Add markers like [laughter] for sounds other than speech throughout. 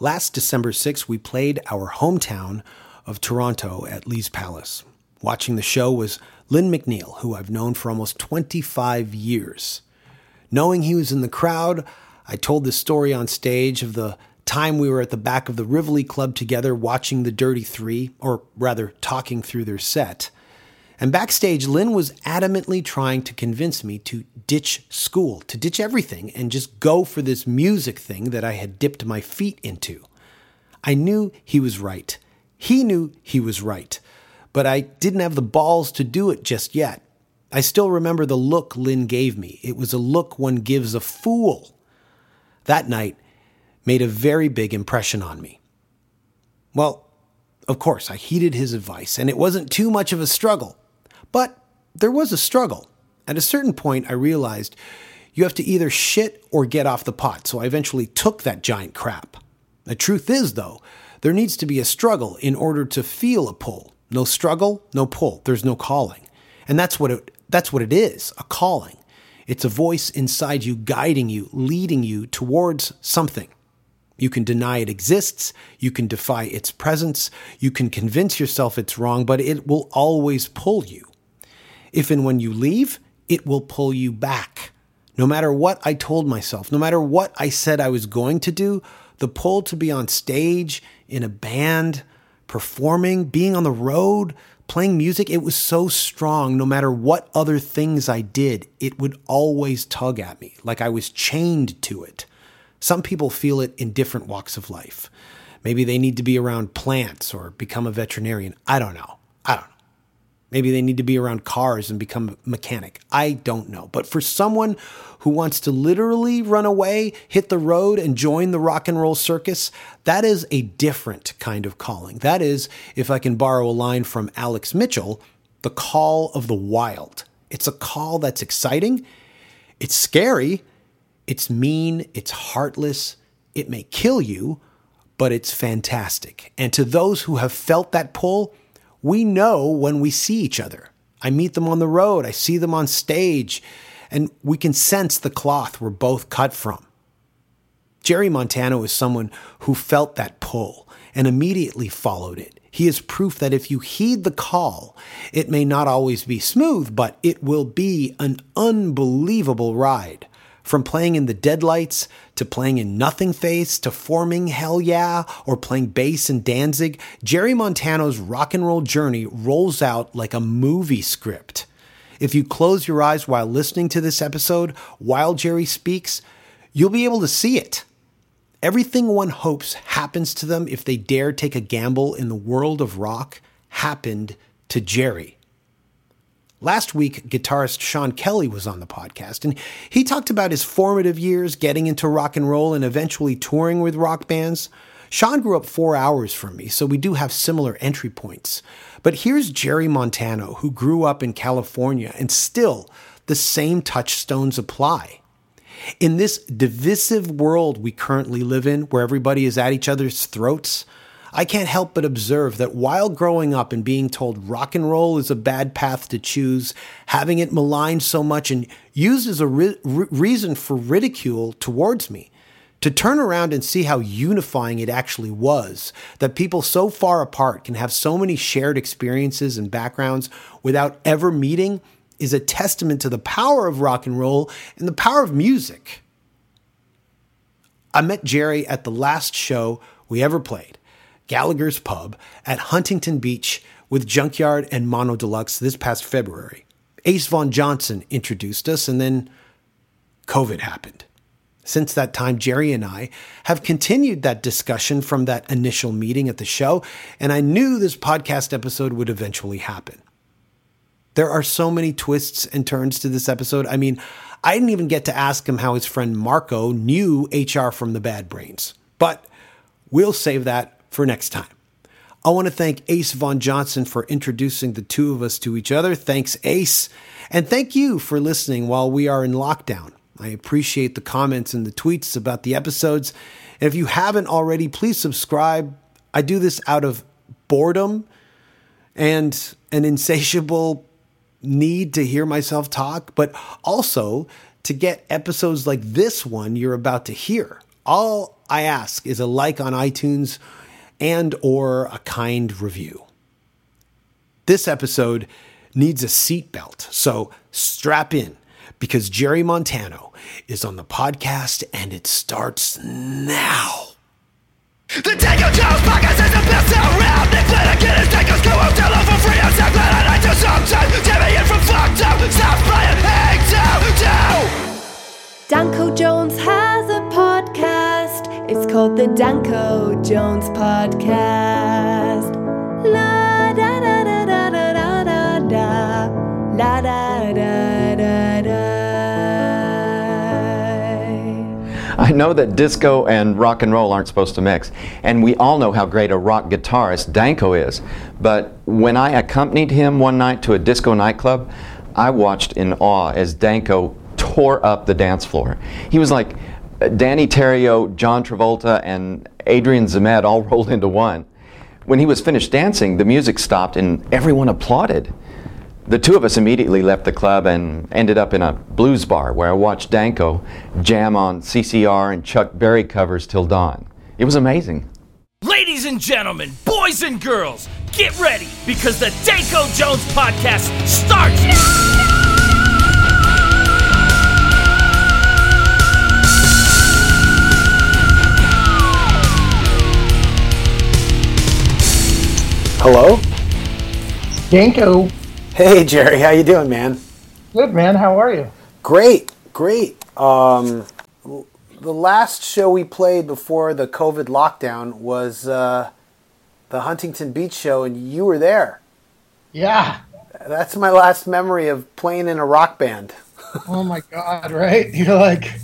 Last December 6th, we played our hometown of Toronto at Lee's Palace. Watching the show was Lynn McNeil, who I've known for almost 25 years. Knowing he was in the crowd, I told this story on stage of the time we were at the back of the Rivoli Club together watching the Dirty Three, or rather, talking through their set. And backstage, Lynn was adamantly trying to convince me to ditch school, to ditch everything, and just go for this music thing that I had dipped my feet into. I knew he was right. He knew he was right. But I didn't have the balls to do it just yet. I still remember the look Lynn gave me. It was a look one gives a fool. That night made a very big impression on me. Well, of course, I heeded his advice, and it wasn't too much of a struggle. But there was a struggle. At a certain point, I realized you have to either shit or get off the pot, so I eventually took that giant crap. The truth is, though, there needs to be a struggle in order to feel a pull. No struggle, no pull. There's no calling. And that's what it that's what it is, a calling. It's a voice inside you guiding you, leading you towards something. You can deny it exists, you can defy its presence, you can convince yourself it's wrong, but it will always pull you. If and when you leave, it will pull you back. No matter what I told myself, no matter what I said I was going to do, the pull to be on stage, in a band, performing, being on the road, playing music, it was so strong. No matter what other things I did, it would always tug at me, like I was chained to it. Some people feel it in different walks of life. Maybe they need to be around plants or become a veterinarian. I don't know. I don't know. Maybe they need to be around cars and become a mechanic. I don't know. But for someone who wants to literally run away, hit the road, and join the rock and roll circus, that is a different kind of calling. That is, if I can borrow a line from Alex Mitchell, the call of the wild. It's a call that's exciting, it's scary, it's mean, it's heartless, it may kill you, but it's fantastic. And to those who have felt that pull, we know when we see each other. I meet them on the road, I see them on stage, and we can sense the cloth we're both cut from. Jerry Montano is someone who felt that pull and immediately followed it. He is proof that if you heed the call, it may not always be smooth, but it will be an unbelievable ride. From playing in the Deadlights to playing in Nothingface to forming Hellyeah or playing bass in Danzig, Jerry Montano's rock and roll journey rolls out like a movie script. If you close your eyes while listening to this episode, while Jerry speaks, you'll be able to see it. Everything one hopes happens to them if they dare take a gamble in the world of rock happened to Jerry. Last week, guitarist Sean Kelly was on the podcast, and he talked about his formative years getting into rock and roll and eventually touring with rock bands. Sean grew up four hours from me, so we do have similar entry points. But here's Jerry Montano, who grew up in California, and still the same touchstones apply. In this divisive world we currently live in, where everybody is at each other's throats, I can't help but observe that while growing up and being told rock and roll is a bad path to choose, having it maligned so much and used as a re- reason for ridicule towards me, to turn around and see how unifying it actually was, that people so far apart can have so many shared experiences and backgrounds without ever meeting, is a testament to the power of rock and roll and the power of music. I met Jerry at the last show we ever played. Gallagher's Pub at Huntington Beach with Junkyard and Mono Deluxe this past February. Ace Von Johnson introduced us, and then COVID happened. Since that time, Jerry and I have continued that discussion from that initial meeting at the show, and I knew this podcast episode would eventually happen. There are so many twists and turns to this episode. I mean, I didn't even get to ask him how his friend Marco knew HR from the Bad Brains, but we'll save that for next time. I want to thank Ace Von Johnson for introducing the two of us to each other. Thanks, Ace. And thank you for listening while we are in lockdown. I appreciate the comments and the tweets about the episodes. And if you haven't already, please subscribe. I do this out of boredom and an insatiable need to hear myself talk, but also to get episodes like this one you're about to hear. All I ask is a like on iTunes and or a kind review. This episode needs a seatbelt, so strap in because Jerry Montano is on the podcast and it starts now. The Danko Jones podcast is the best around. They play to get his tangos go out for free. I'm so glad I like to sometimes. Jimmy in from fucked up. Stop playing hang down, down. Danko Jones has a podcast. It's called the Danko Jones Podcast. La da da da da da da da da. La da da da da. I know that disco and rock and roll aren't supposed to mix, and we all know how great a rock guitarist Danko is. But when I accompanied him one night to a disco nightclub, I watched in awe as Danko tore up the dance floor. He was like Danny Terrio, John Travolta, and Adrian Zmed all [laughs] rolled into one. When he was finished dancing, the music stopped and everyone applauded. The two of us immediately left the club and ended up in a blues bar where I watched Danko jam on CCR and Chuck Berry covers till dawn. It was amazing. Ladies and gentlemen, boys and girls, get ready because the Danko Jones podcast starts Hello? Danko. Hey Jerry, how you doing, man? Good man, how are you? Great, great. Um, the last show we played before the COVID lockdown was uh, the Huntington Beach show, and you were there. Yeah. That's my last memory of playing in a rock band. [laughs] Oh my god, right? [laughs] You're like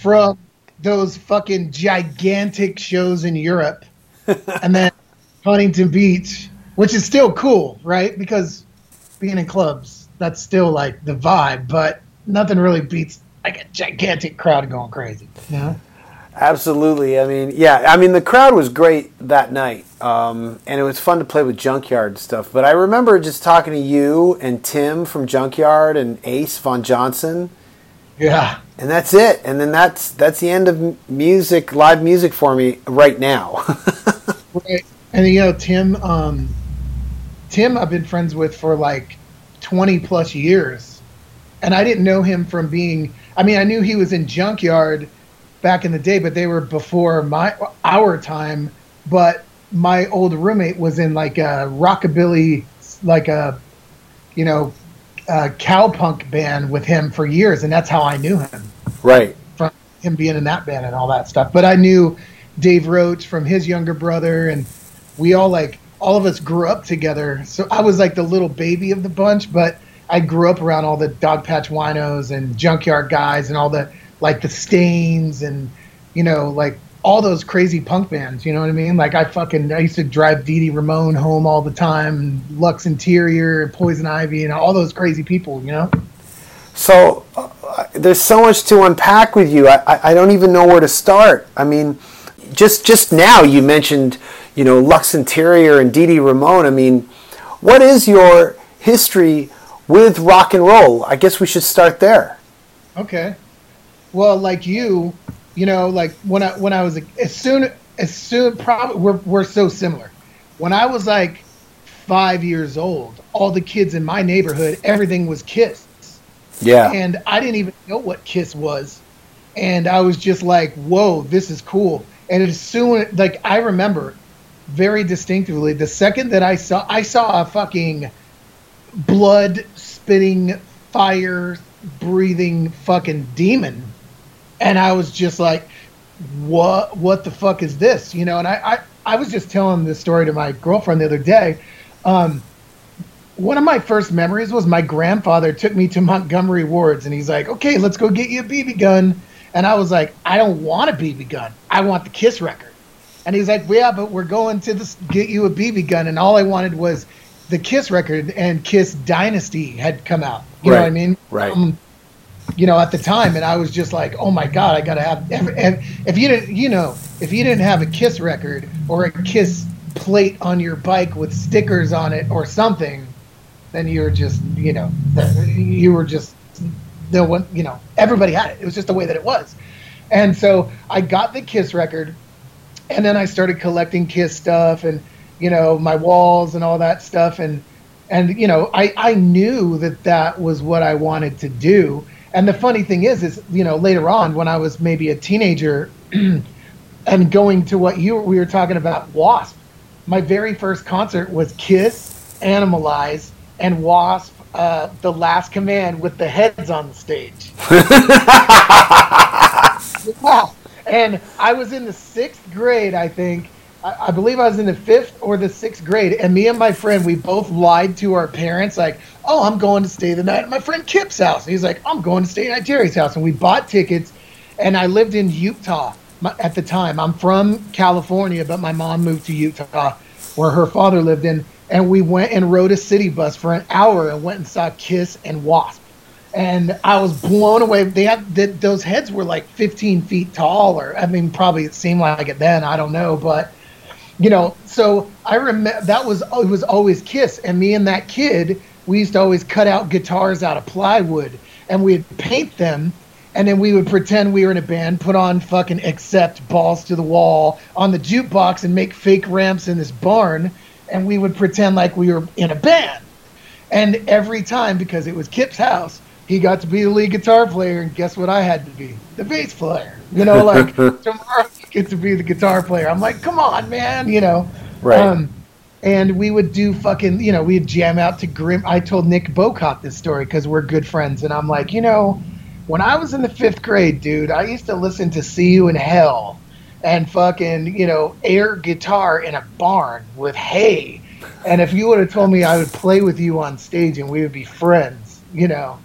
from those fucking gigantic shows in Europe [laughs] and then Huntington Beach, which is still cool, right? Because being in clubs, that's still like the vibe, but nothing really beats like a gigantic crowd going crazy. Yeah. Absolutely. I mean, yeah. I mean, the crowd was great that night, um, and it was fun to play with Junkyard and stuff. But I remember just talking to you and Tim from Junkyard and Ace Von Johnson, Yeah. and that's it. And then that's that's the end of music, live music for me right now. [laughs] Right. And you know, Tim, um, Tim, I've been friends with for like 20 plus years. And I didn't know him from being, I mean, I knew he was in Junkyard back in the day, but they were before my, our time. But my old roommate was in like a rockabilly, like a, you know, a cowpunk band with him for years. And that's how I knew him right. from him being in that band and all that stuff. But I knew Dave Roach from his younger brother, and we all like all of us grew up together. So I was like the little baby of the bunch, but I grew up around all the dog patch winos and junkyard guys and all the like the stains and you know like all those crazy punk bands. You know what I mean? Like I fucking I used to drive Dee Ramone home all the time, Lux Interior, Poison Ivy, and all those crazy people. You know? So uh, there's so much to unpack with you. I, I, I don't even know where to start. I mean, just just now you mentioned, you know, Lux Interior and Dee Dee Ramone. I mean, what is your history with rock and roll? I guess we should start there. Okay. Well, like you, you know, like when I when I was as soon as soon probably we're we're so similar. When I was like five years old, all the kids in my neighborhood, everything was Kiss, Yeah. and I didn't even know what Kiss was, and I was just like, "Whoa, this is cool." And as soon like I remember very distinctively, the second that I saw I saw a fucking blood spitting, fire breathing fucking demon. And I was just like, what what the fuck is this? You know, and I, I, I was just telling this story to my girlfriend the other day. Um, one of my first memories was my grandfather took me to Montgomery Wards and he's like, Okay, let's go get you a BB gun. And I was like, I don't want a BB gun. I want the Kiss record. And he's like, Yeah, but we're going to this get you a BB gun. And all I wanted was the Kiss record and Kiss Dynasty had come out. You know what I mean? right. Um, you know, at the time, and I was just like, "Oh my god, I gotta have." If, if you didn't, you know, if you didn't have a Kiss record or a Kiss plate on your bike with stickers on it or something, then you were just, you know, you were just the one. You know, everybody had it. It was just the way that it was. And so I got the Kiss record, and then I started collecting Kiss stuff and you know my walls and all that stuff and and you know I I knew that that was what I wanted to do. And the funny thing is, is you know later on when I was maybe a teenager, [clears throat] and going to what you we were talking about, Wasp. My very first concert was Kiss, Animalize, and Wasp. Uh, the Last Command with the heads on the stage. [laughs] yeah. And I was in the sixth grade, I think. I, I believe I was in the fifth or the sixth grade, and me and my friend, we both lied to our parents, like, "Oh, I'm going to stay the night at my friend Kip's house." And he's like, "I'm going to stay at Jerry's house," and we bought tickets. And I lived in Utah at the time. I'm from California, but my mom moved to Utah, where her father lived in. And we went and rode a city bus for an hour and went and saw Kiss and Wasp and I was blown away. They had the, those heads were like 15 feet tall, or I mean, probably it seemed like it then. I don't know, but you know. So I remember that was it was always Kiss, and me and that kid, we used to always cut out guitars out of plywood, and we'd paint them. And then we would pretend we were in a band, put on fucking Accept balls to the wall on the jukebox and make fake ramps in this barn. And we would pretend like we were in a band. And every time, because it was Kip's house, he got to be the lead guitar player, and guess what I had to be? The bass player. You know, like [laughs] tomorrow you get to be the guitar player. I'm like, come on, man, you know. Right. Um, and we would do fucking, you know, we'd jam out to Grim. I told Nick Bowcott this story because we're good friends, and I'm like, you know, when I was in the fifth grade, dude, I used to listen to "See You in Hell" and fucking, you know, air guitar in a barn with hay. And if you would have told me I would play with you on stage and we would be friends, you know,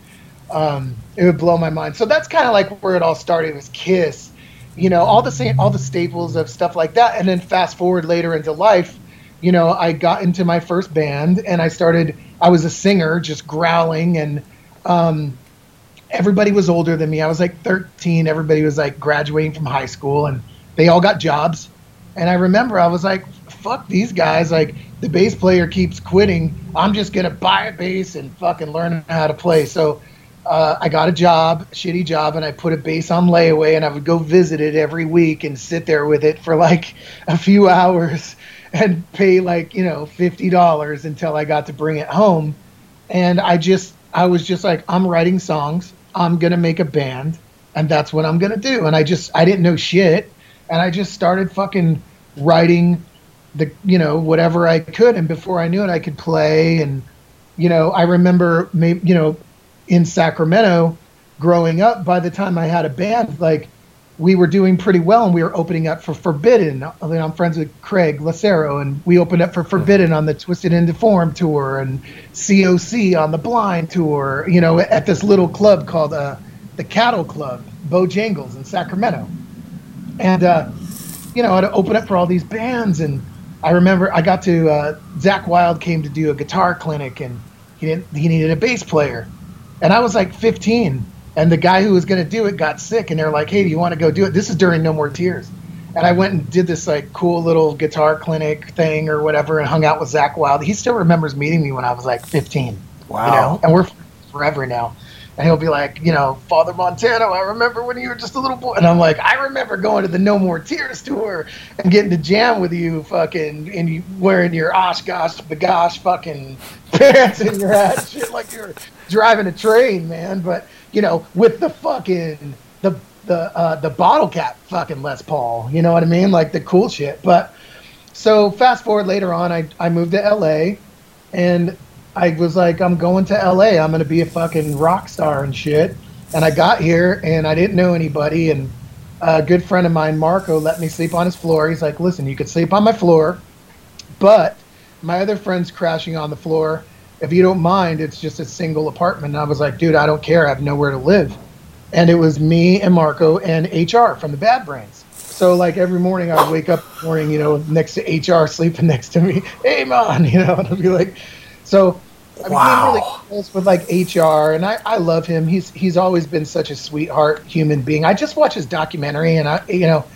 um, it would blow my mind. So that's kind of like where it all started was Kiss, you know, all the same, all the staples of stuff like that. And then fast forward later into life, you know, I got into my first band and I started. I was a singer, just growling, and um, everybody was older than me. I was like 13. Everybody was like graduating from high school, and they all got jobs. And I remember I was like, "Fuck these guys!" Like the bass player keeps quitting. I'm just gonna buy a bass and fucking learn how to play. So uh, I got a job, shitty job, and I put a bass on layaway, and I would go visit it every week and sit there with it for like a few [laughs] hours and pay like you know fifty dollars until I got to bring it home. And I just, I was just like, I'm writing songs. I'm gonna make a band, and that's what I'm gonna do. And I just, I didn't know shit, and I just started fucking writing the, you know, whatever I could. And before I knew it, I could play and you know, I remember, maybe, you know, in Sacramento growing up, by the time I had a band, like we were doing pretty well and we were opening up for Forbidden. I mean, I'm friends with Craig Locicero and we opened up for Forbidden on the Twisted into Form tour and COC on the Blind tour, you know, at this little club called uh, the Cattle Club, Bojangles in Sacramento. And, uh, you know, I'd open up for all these bands. And I remember I got to, uh, Zakk Wylde came to do a guitar clinic and he didn't, he needed a bass player and I was like 15, and the guy who was going to do it got sick, and they're like, "Hey, do you want to go do it?" This is during No More Tears, and I went and did this like cool little guitar clinic thing or whatever, and hung out with Zakk Wylde. He still remembers meeting me when I was like 15. Wow. You know? And we're forever now. And he'll be like, you know, Father Montano, I remember when you were just a little boy. And I'm like, I remember going to the No More Tears tour and getting to jam with you, fucking, and you wearing your OshKosh B'gosh fucking [laughs] pants and your hat, shit like you're driving a train, man. But, you know, with the fucking, the, the, uh, the bottle cap fucking Les Paul, you know what I mean? Like the cool shit. But so fast forward later on, I, I moved to LA and I was like, I'm going to LA. I'm going to be a fucking rock star and shit. And I got here and I didn't know anybody. And a good friend of mine, Marco, let me sleep on his floor. He's like, listen, you could sleep on my floor, but my other friend's crashing on the floor. If you don't mind, it's just a single apartment. And I was like, dude, I don't care. I have nowhere to live. And it was me and Marco and HR from the Bad Brains. So like every morning I would wake up morning, you know, next to HR [laughs] sleeping next to me. Hey man, [laughs] you know, and I'd be like, so I Wow. became really close with like HR, and I, I love him. He's he's always been such a sweetheart human being. I just watched his documentary, and I you know,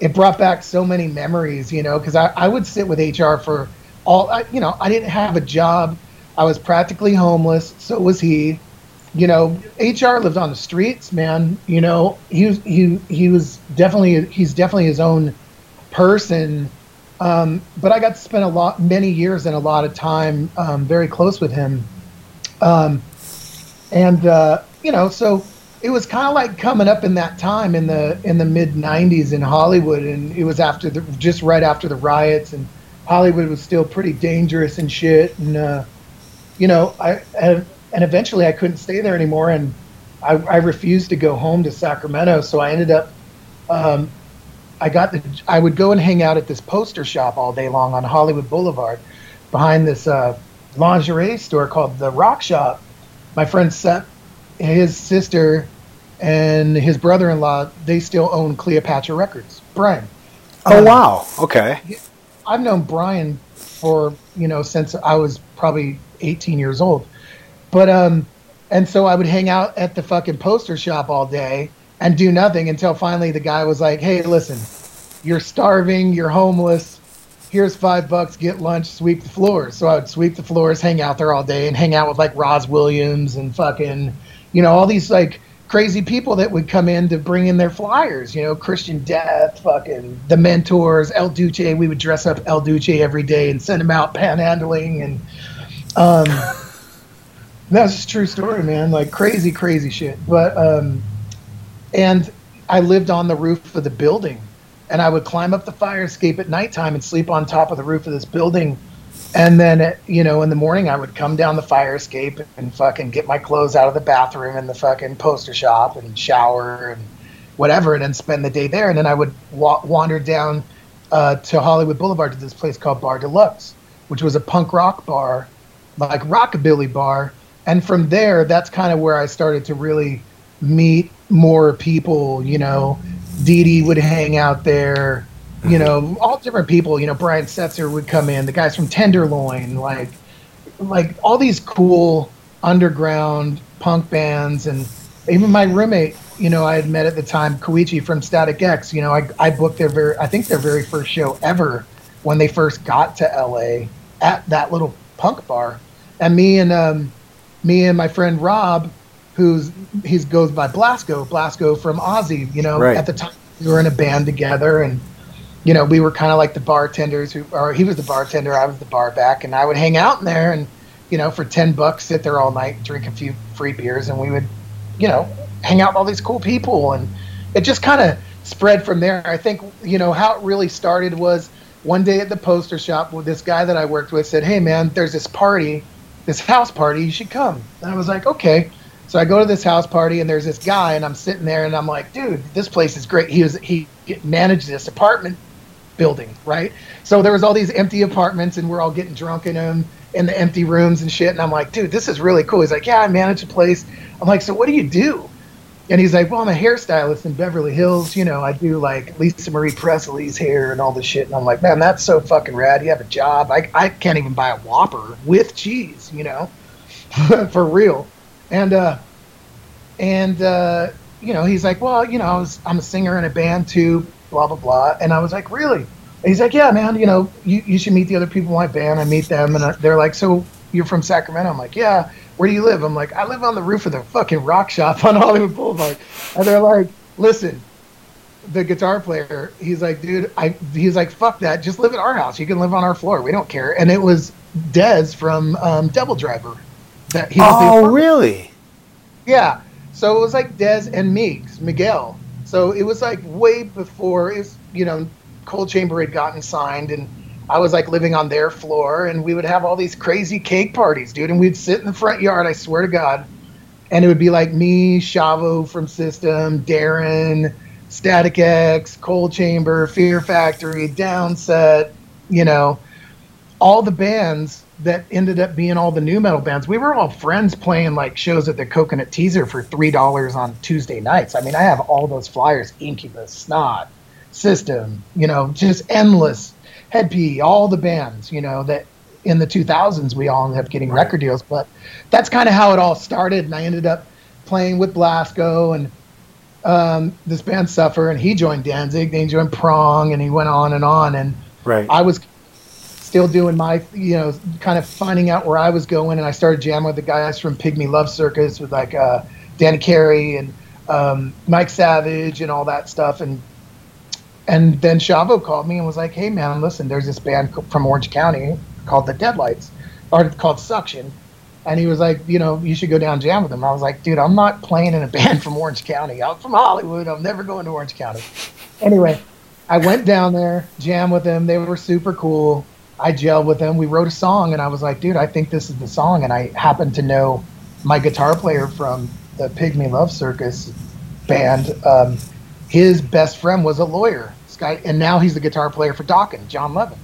it brought back so many memories. You know, because I, I would sit with HR for all. I, you know, I didn't have a job. I was practically homeless. So was he. you know, HR lived on the streets, man. You know, he was he he was definitely he's definitely his own person. Um, but I got to spend a lot, many years and a lot of time um, very close with him. Um, and uh, you know, so it was kind of like coming up in that time in the in the mid '90s in Hollywood, and it was after the just right after the riots, and Hollywood was still pretty dangerous and shit. And uh, you know, I and, eventually I couldn't stay there anymore, and I, I refused to go home to Sacramento, so I ended up. Um, I got the. I would go and hang out at this poster shop all day long on Hollywood Boulevard, behind this uh, lingerie store called the Rock Shop. My friend Seth, his sister, and his brother-in-law, they still own Cleopatra Records. Brian. Oh wow. Okay. I've known Brian for you know since I was probably 18 years old, but um, and so I would hang out at the fucking poster shop all day and do nothing until finally the guy was like, "Hey, listen, you're starving, you're homeless. Here's five bucks, get lunch, sweep the floors." So I would sweep the floors, hang out there all day, and hang out with like Rozz Williams and fucking, you know, all these like crazy people that would come in to bring in their flyers. You know, Christian Death, fucking the Mentors, El Duce. We would dress up El Duce every day and send them out panhandling, and um, [laughs] that's a true story, man. Like crazy, crazy shit. But um, and I lived on the roof of the building, and I would climb up the fire escape at nighttime and sleep on top of the roof of this building. And then, you know, in the morning, I would come down the fire escape and fucking get my clothes out of the bathroom in the fucking poster shop and shower and whatever, and then spend the day there. And then I would wa- wander down uh, to Hollywood Boulevard to this place called Bar Deluxe, which was a punk rock bar, like rockabilly bar. And from there, that's kind of where I started to really meet more people. You know, Dee Dee would hang out there. You know, all different people. You know, Brian Setzer would come in. The guys from Tenderloin, like, like all these cool underground punk bands, and even my roommate. You know, I had met at the time Koichi from Static X. You know, I I booked their very I think their very first show ever when they first got to LA at that little punk bar, and me and um, me and my friend Rob who's he goes by Blasko, Blasko from Ozzy. You know, Right. at the time we were in a band together, and you know we were kind of like the bartenders who, or he was the bartender, I was the bar back, and I would hang out in there and you know for ten bucks sit there all night, drink a few free beers, and we would you know hang out with all these cool people, and it just kind of spread from there. I think you know how it really started was one day at the poster shop this guy that I worked with said, "Hey man, there's this party." This house party, you should come. And I was like, okay. So I go to this house party and there's this guy and I'm sitting there and I'm like, dude, this place is great. He was he managed this apartment building, right? So there was all these empty apartments and we're all getting drunk in them in the empty rooms and shit. And I'm like, dude, this is really cool. He's like, yeah, I manage a place. I'm like, so what do you do? And he's like, well, I'm a hairstylist in Beverly Hills. You know, I do like Lisa Marie Presley's hair and all this shit. And I'm like, man, that's so fucking rad. You have a job. I, I can't even buy a Whopper with cheese, you know, [laughs] for real. And, uh, and, uh, you know, he's like, well, you know, I was, I'm a singer in a band too, blah, blah, blah. And I was like, really? And he's like, yeah, man, you know, you, you should meet the other people in my band. I meet them and I, they're like, so you're from Sacramento? I'm like, yeah. Where do you live? I'm like, I live on the roof of the fucking rock shop on [laughs] Hollywood Boulevard. And they're like, listen, the guitar player, he's like, dude, I, he's like, fuck that. Just live at our house. You can live on our floor. We don't care. And it was Dez from um, Driver. That he was Oh really? yeah. So it was like Dez and Meegs, Miguel. So it was like way before it was, you know, Coal Chamber had gotten signed and I was like living on their floor and we would have all these crazy cake parties, dude. And we'd sit in the front yard, I swear to God. And it would be like me, Shavo from System, Darren, Static X, Coal Chamber, Fear Factory, Downset, you know, all the bands that ended up being all the nu metal bands. We were all friends playing like shows at the Coconut Teazer for three dollars on Tuesday nights. I mean, I have all those flyers: Incubus, Snot, System, you know, just endless. Head P, all the bands, you know, that in the 2000s we all ended up getting record deals. But that's kind of how it all started, and I ended up playing with Blasko and um, this band Suffer, and he joined Danzig, then he joined Prong, and he went on and on. And Right. I was still doing my, you know, kind of finding out where I was going, and I started jamming with the guys from Pygmy Love Circus with like uh, Danny Carey and um, Mike Savage and all that stuff, and and then Shavo called me and was like, "Hey man, listen, there's this band from Orange County called the Deadlights, or called Suction." And he was like, you know, you should go down jam with them. I was like, dude, I'm not playing in a [laughs] band from Orange County. I'm from Hollywood. I'm never going to Orange County. Anyway, I went down there, jammed with them. They were super cool. I gelled with them. We wrote a song, and I was like, dude, I think this is the song. And I happened to know my guitar player from the Pygmy Love Circus band. Um, his best friend was a lawyer, this guy, and now he's the guitar player for Dokken, Jon Levin.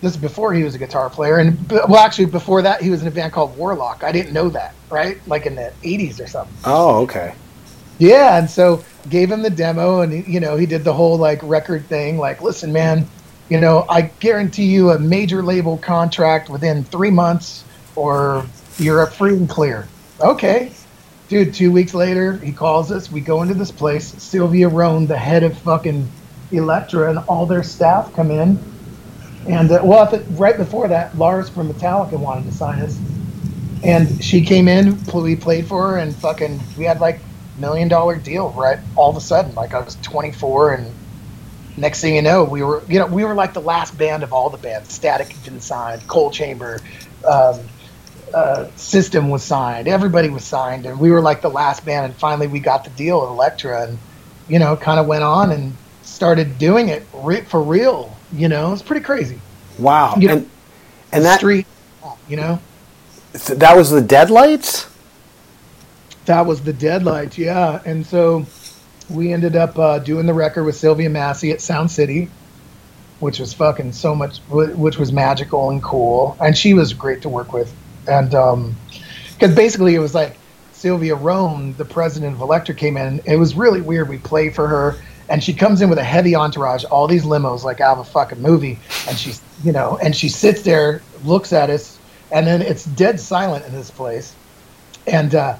This is before he was a guitar player, and well, actually, before that, he was in a band called Warlock. I didn't know that, right? Like in the '80s or something. Oh, okay. Yeah, and so gave him the demo, and you know he did the whole like record thing. Like, listen, man, you know I guarantee you a major label contract within three months, or you're a free and clear. Okay, dude. Two weeks later, he calls us. We go into this place. Sylvia Rhone, the head of fucking Elektra, and all their staff come in. And uh, well, right before that, Lars from Metallica wanted to sign us and she came in we played for her and fucking we had like million dollar deal right all of a sudden like i was 24 and next thing you know we were you know we were like the last band of all the bands static had been signed coal chamber um, uh, system was signed everybody was signed and we were like the last band and finally we got the deal with Elektra, and you know kind of went on and started doing it re- for real you know it's pretty crazy Wow. You know, and and that street you know that was the Deadlights. That was the Deadlights, yeah. And so we ended up uh, doing the record with Sylvia Massy at Sound City, which was fucking so much, which was magical and cool. And she was great to work with. And because basically it was like Sylvia Rhone, the president of Elektra, came in. It was really weird. We play for her, and she comes in with a heavy entourage, all these limos, like out of a fucking movie. And she's, you know, and she sits there, looks at us, and then it's dead silent in this place. And, uh,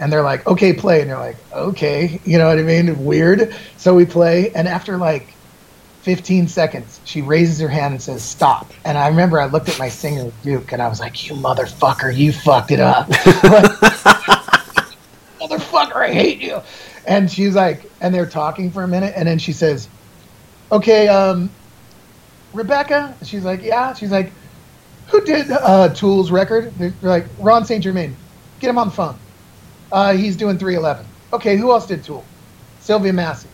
and they're like, okay, play. And they're like, okay, you know what I mean? Weird. So we play, and after like 15 seconds, she raises her hand and says, stop. And I remember I looked at my singer, Duke, and I was like, you motherfucker, you fucked it up. [laughs] motherfucker, I hate you. And she's like, and they're talking for a minute, and then she says, okay, um, Rebecca? She's like, yeah. She's like, who did uh, Tool's record? They're like, Ron St. Germain. Get him on the phone. Uh, he's doing 311. Okay, who else did Tool? Sylvia Massy.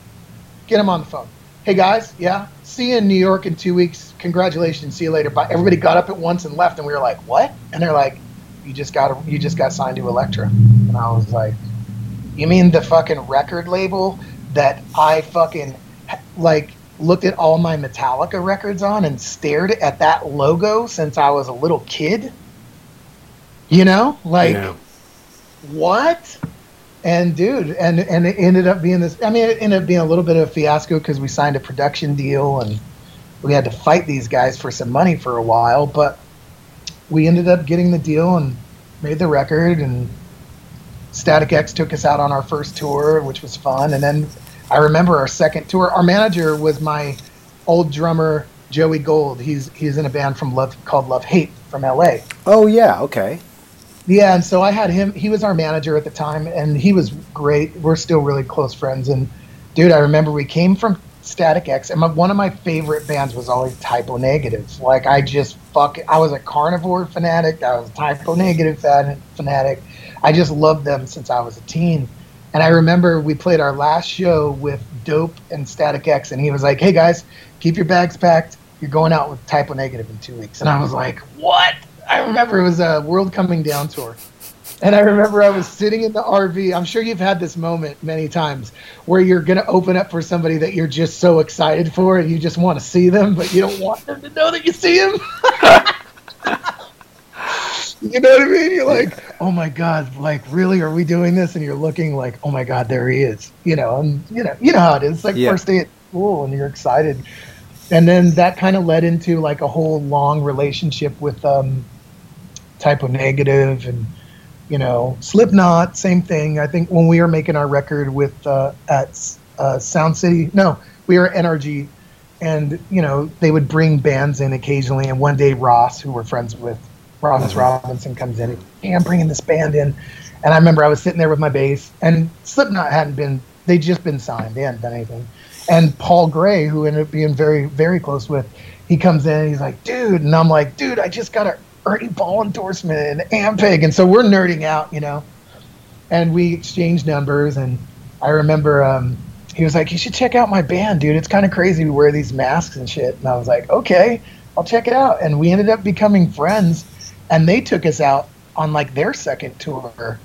Get him on the phone. Hey guys, yeah, see you in New York in two weeks. Congratulations, see you later. Bye. Everybody got up at once and left, and we were like, "What?" And they're like, "You just got you just got signed to Elektra." And I was like, "You mean the fucking record label that I fucking like looked at all my Metallica records on and stared at that logo since I was a little kid?" You know, like. What? And dude, and and it ended up being this. I mean, it ended up being a little bit of a fiasco because we signed a production deal and we had to fight these guys for some money for a while. But we ended up getting the deal and made the record. And Static X took us out on our first tour, which was fun. And then I remember our second tour. Our manager was my old drummer Joey Gold. He's he's in a band from Love called Love Hate from L.A. Oh yeah. Okay. Yeah, and so I had him. He was our manager at the time, and he was great. We're still really close friends. And dude, I remember we came from Static X, and my, one of my favorite bands was always Type O Negative. Like I just fuck. I was a Carnivore fanatic. I was a Type O Negative fanatic. I just loved them since I was a teen. And I remember we played our last show with Dope and Static X, and he was like, "Hey guys, keep your bags packed. You're going out with Type O Negative in two weeks." And I was like, "What?" I remember it was a World Coming Down tour. And I remember I was sitting in the RV. I'm sure you've had this moment many times where you're going to open up for somebody that you're just so excited for and you just want to see them, but you don't want them to know that you see them. [laughs] you know what I mean? You're like, oh my God, like, really? Are we doing this? And you're looking like, oh my God, there he is. You know, and you know, you know how it is. It's like Yeah. first day at school and you're excited. And then that kind of led into like a whole long relationship with um, Type O Negative and you know Slipknot. Same thing. I think when we were making our record with uh, at uh, Sound City, no, we were NRG and you know they would bring bands in occasionally. And one day Ross, who we're friends with, Ross Robinson, comes in. Hey, I'm bringing this band in, and I remember I was sitting there with my bass, and Slipknot hadn't been. They'd just been signed. They hadn't done anything. And Paul Gray, who ended up being very very close with, he comes in and he's like, dude, and I'm like, dude, I just got a Ernie Ball endorsement and Ampeg, and so we're nerding out, you know, and we exchanged numbers, and I remember. um he was like, "You should check out my band, dude. It's kind of crazy. We wear these masks and shit." And I was like, "Okay, I'll check it out." And we ended up becoming friends, and they took us out on like their second tour.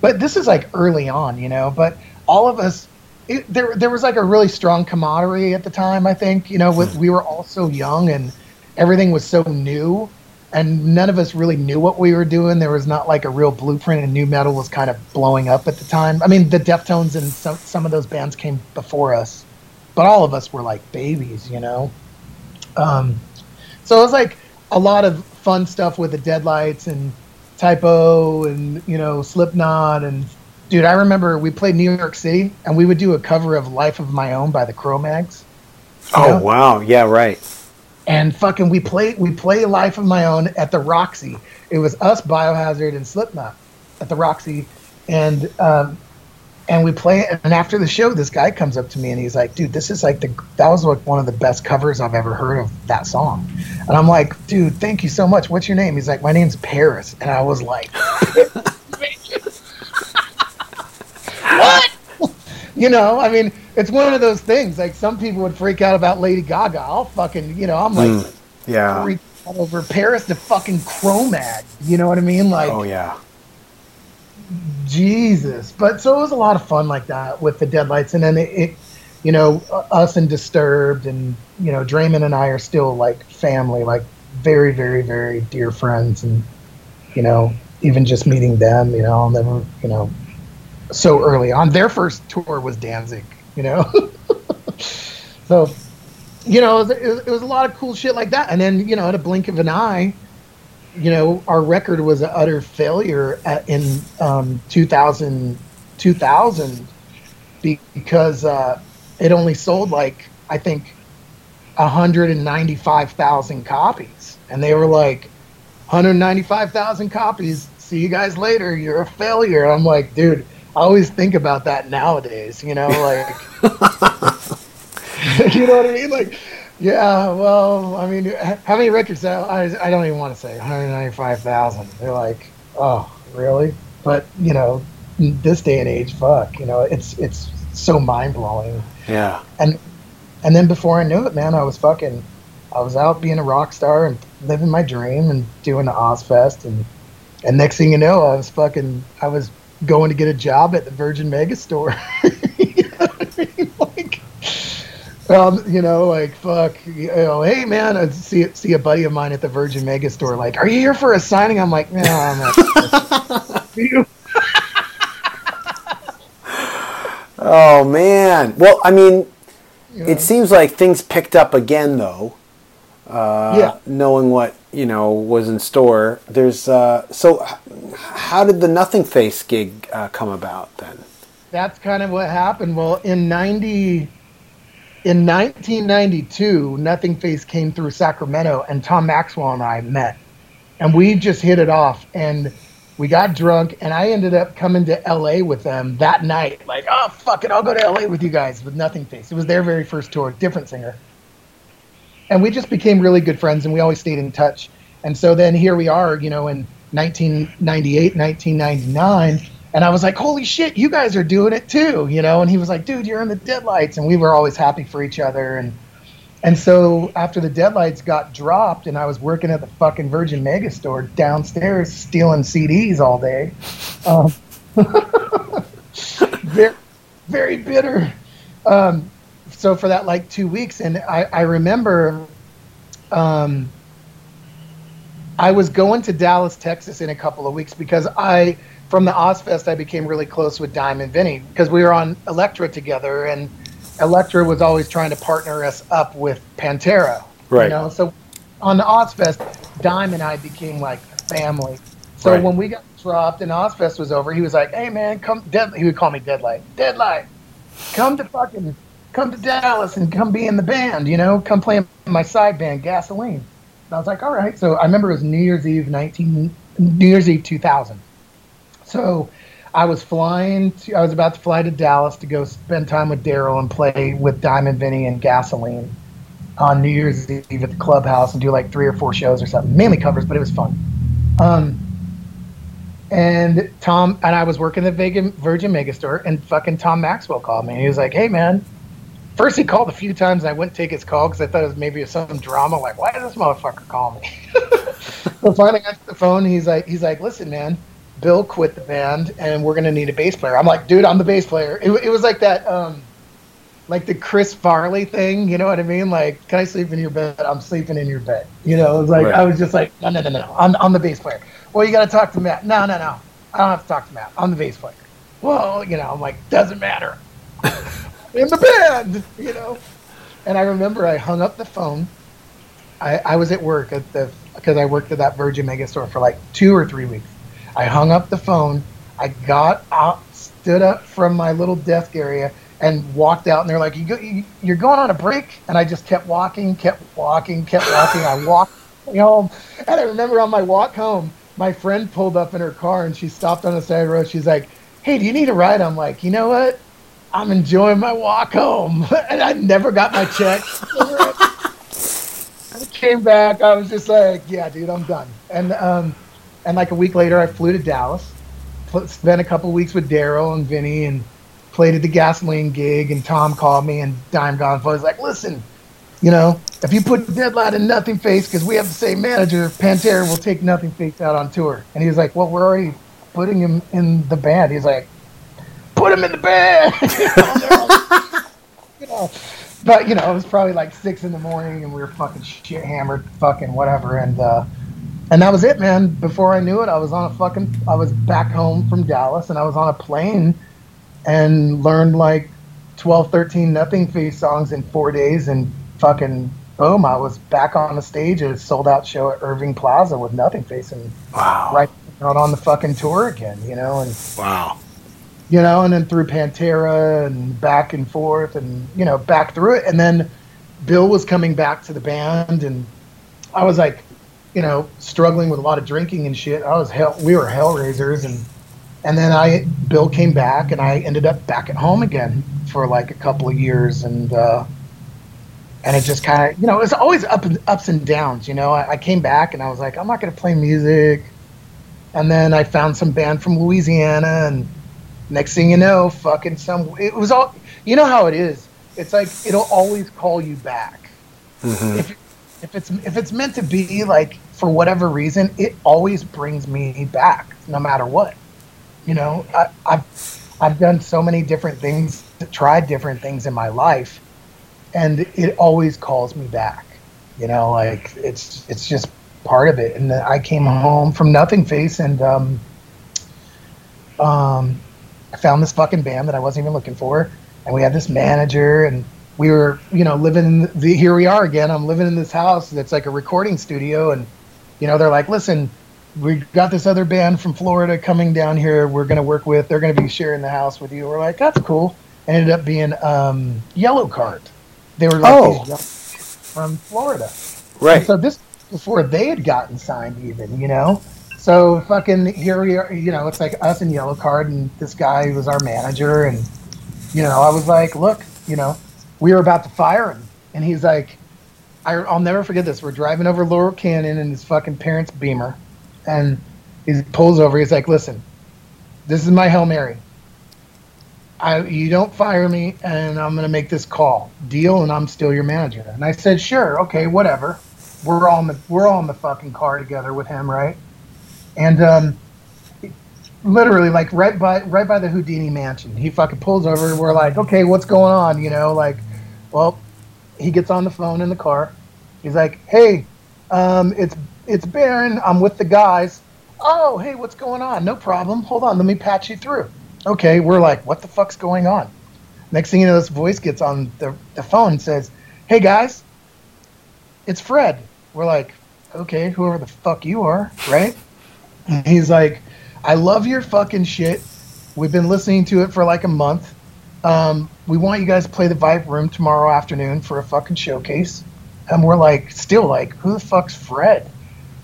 But this is like early on, you know. But all of us, it, there there was like a really strong camaraderie at the time. I think you know, with, we were all so young and everything was so new and none of us really knew what we were doing. There was not like a real blueprint, and nu metal was kind of blowing up at the time. I mean, the Deftones and some some of those bands came before us, but all of us were like babies, you know. Um, so it was like a lot of fun stuff with the Deadlights and Type O and you know Slipknot and dude, I remember we played New York City and we would do a cover of Life of My Own by the Cro-Mags. Oh Yeah. wow, yeah, right. And fucking we play we play Life of My Own at the Roxy. It was us, Biohazard, and Slipknot at the Roxy, and um, and we play it. And after the show, this guy comes up to me and he's like, "Dude, this is like the that was like one of the best covers I've ever heard of that song." And I'm like, "Dude, thank you so much. What's your name?" He's like, "My name's Paris," and I was like, [laughs] You know, I mean, it's one of those things. Like some people would freak out about Lady Gaga. I'll fucking, you know, I'm like mm, Yeah. freak out over Paris to fucking Cro-Mag. You know what I mean? Like Oh yeah. Jesus. But so it was a lot of fun like that with the Deadlights, and then it, it you know, us and Disturbed, and you know, Draiman and I are still like family, like very, very, very dear friends, and you know, even just meeting them, you know, I'll never, you know, so early on. Their first tour was Danzig, you know. [laughs] so, you know, it was, it was- a lot of cool shit like that. And then, you know, at a blink of an eye, you know, our record was an utter failure at, in um, 2000, 2000 because uh, it only sold like, I think, 195,000 copies. And they were like, 195,000 copies. See you guys later. You're a failure. I'm like, dude, I always think about that nowadays, you know, like, [laughs] you know what I mean? Like, yeah, well, I mean, how many records? I, I don't even want to say 195,000. They're like, oh, really? But, you know, this day and age, fuck, you know, it's, it's so mind blowing Yeah. and and then before I knew it, man, I was fucking, I was out being a rock star and living my dream and doing the Ozzfest and and next thing you know, I was fucking, I was going to get a job at the Virgin Megastore. you [laughs] know I mean? Like, um, you know, like fuck, you know, hey man, I see see a buddy of mine at the Virgin Megastore. Like, are you here for a signing? I'm like, no, I'm not. You- [laughs] Oh man. Well, I mean, you know? it seems like things picked up again though. Uh, Yeah. Knowing what you know was in store, there's uh, so. How did the Nothingface gig uh, come about then? that's kind of what happened. Well, in ninety, in nineteen ninety two, Nothingface came through Sacramento, and Tom Maxwell and I met, and we just hit it off, and we got drunk, and I ended up coming to L.A. with them that night. Like, oh fuck it, I'll go to L.A. with you guys with Nothingface. It was their very first tour, different singer, and we just became really good friends, and we always stayed in touch. And so then here we are, you know, in 1998, 1999. And I was like, holy shit, you guys are doing it too, you know? And he was like, dude, you're in the Deadlights. And we were always happy for each other. And and so after the Deadlights got dropped and I was working at the fucking Virgin Megastore downstairs stealing CDs all day, um, [laughs] very, very bitter. Um, so for that like two weeks, and I, I remember um, I was going to Dallas, Texas in a couple of weeks because I, from the Ozzfest, I became really close with Dime and Vinnie because we were on Elektra together, and Elektra was always trying to partner us up with Pantera. Right. You know, so on the Ozzfest, Dime and I became like family. So Right. when we got dropped and Ozzfest was over, he was like, "Hey man, come." Dead, he would call me Deadlight. Deadlight, come to fucking come to Dallas and come be in the band, you know, come play in my side band, Gasoline. And I was like, all right. So I remember it was New Year's Eve 19, New Year's Eve 2000. So I was flying, to, I was about to fly to Dallas to go spend time with Daryl and play with Dime and Vinnie and Gasoline on New Year's Eve at the clubhouse and do like three or four shows or something, mainly covers, but it was fun. Um, and Tom and I was working at the Vegan, Virgin Megastore, and fucking Tom Maxwell called me. He was like, "Hey, man." First, he called a few times. And I wouldn't take his call because I thought it was maybe some drama. Like, why does this motherfucker call me? [laughs] so finally, I got the phone. He's like, he's like, "Listen, man, Bill quit the band, and we're gonna need a bass player." I'm like, "Dude, I'm the bass player." It, it was like that, um, like the Chris Farley thing. You know what I mean? Like, can I sleep in your bed? I'm sleeping in your bed. You know, it was like Right. I was just like, no, no, no, no. I'm, I'm the bass player. Well, you got to talk to Matt. No, no, no. I don't have to talk to Matt. I'm the bass player. Well, you know, I'm like, doesn't matter. [laughs] in the band, you know. And I remember I hung up the phone. I, I was at work at the because I worked at that Virgin Megastore for like two or three weeks. I hung up the phone. I got out, stood up from my little desk area, and walked out. And they're like, you go, you, "You're going on a break?" And I just kept walking, kept walking, kept walking. I walked [laughs] home, and I remember on my walk home, my friend pulled up in her car, and she stopped on the side of the road. She's like, "Hey, do you need a ride?" I'm like, "You know what? I'm enjoying my walk home," [laughs] and I never got my check. I came back. I was just like, "Yeah, dude, I'm done." And um, and like a week later, I flew to Dallas, spent a couple weeks with Daryl and Vinny, and played at the gasoline gig. And Tom called me, and Dime Gone For was like, "Listen, you know, if you put Deadline in Nothingface, because we have the same manager, Pantera will take Nothingface out on tour." And he was like, "Well, we're already putting him in the band." He's like, "Put him in the band." you know, but you know, it was probably like six in the morning, and we were fucking shit hammered, fucking whatever, and uh, and that was it, man. Before I knew it, I was on a fucking, I was back home from Dallas, and I was on a plane, and learned like 12, 13 Nothingface songs in four days, and fucking boom, I was back on the stage at a sold out show at Irving Plaza with Nothingface, and Wow. right out on the fucking tour again, you know, and Wow. You know, and then through Pantera and back and forth and, you know, back through it. And then Bill was coming back to the band and I was like, you know, struggling with a lot of drinking and shit. I was hell, we were hellraisers and, and then I, Bill came back and I ended up back at home again for like a couple of years and, uh, and it just kind of, you know, it was always up and ups and downs. You know, I, I came back and I was like, I'm not going to play music. And then I found some band from Louisiana, and next thing you know, fucking some. It was all. You know how it is. It's like it'll always call you back. If if it's if it's meant to be like for whatever reason, it always brings me back, no matter what. You know, I, I've I've done so many different things, tried different things in my life, and it always calls me back. You know, like it's it's just part of it. And I came home from Nothingface, and um, um, I found this fucking band that I wasn't even looking for, and we had this manager, and we were, you know, living in the. Here we are again. I'm living in this house that's like a recording studio, and you know, they're like, listen. We got this other band from Florida coming down here. We're gonna work with. They're gonna be sharing the house with you. We're like, that's cool. Ended up being um, Yellowcard. They were like Oh. from Florida. Right. And so this before they had gotten signed, even you know. So fucking here we are. You know, it's like us and Yellowcard, and this guy was our manager, and you know, I was like, look, you know, we were about to fire him, and he's like, I, I'll never forget this. We're driving over Laurel Canyon in his fucking parents' Beamer, and he pulls over. He's like, listen, this is my hail mary. I, you don't fire me, and I'm gonna make this call. Deal, and I'm still your manager. And I said, sure, okay, whatever. We're all in the we're all in the fucking car together with him, right? And um, literally, like right by right by the Houdini mansion, he fucking pulls over. and We're like, okay, what's going on? You know, like, well, he gets on the phone in the car. He's like, hey, um, it's it's Baron. I'm with the guys. Oh, hey, what's going on? No problem. Hold on, let me patch you through. Okay, we're like, what the fuck's going on? Next thing you know, this voice gets on the, the phone and says, hey guys, it's Fred. We're like, okay, whoever the fuck you are, right? And [laughs] he's like, I love your fucking shit. We've been listening to it for like a month. um, we want you guys to play the Viper Room tomorrow afternoon for a fucking showcase. And we're like, still like, who the fuck's Fred?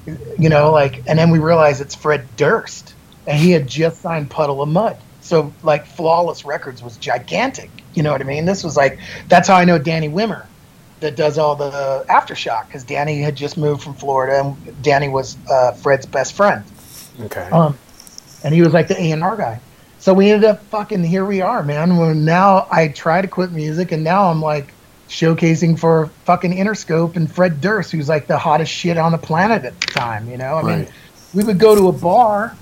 You know, like, and then we realize it's Fred Durst, and he had just signed Puddle of Mudd. So like, Flawless Records was gigantic. You know what I mean? This was like, that's how I know Danny Wimmer, that does all the aftershock, because Danny had just moved from Florida, and Danny was uh, Fred's best friend. Okay. Um, and he was like the A and R guy. So we ended up fucking here we are, man. Well, now I try to quit music, and now I'm like showcasing for fucking Interscope and Fred Durst, who's like the hottest shit on the planet at the time. You know, I mean, we would go to a bar,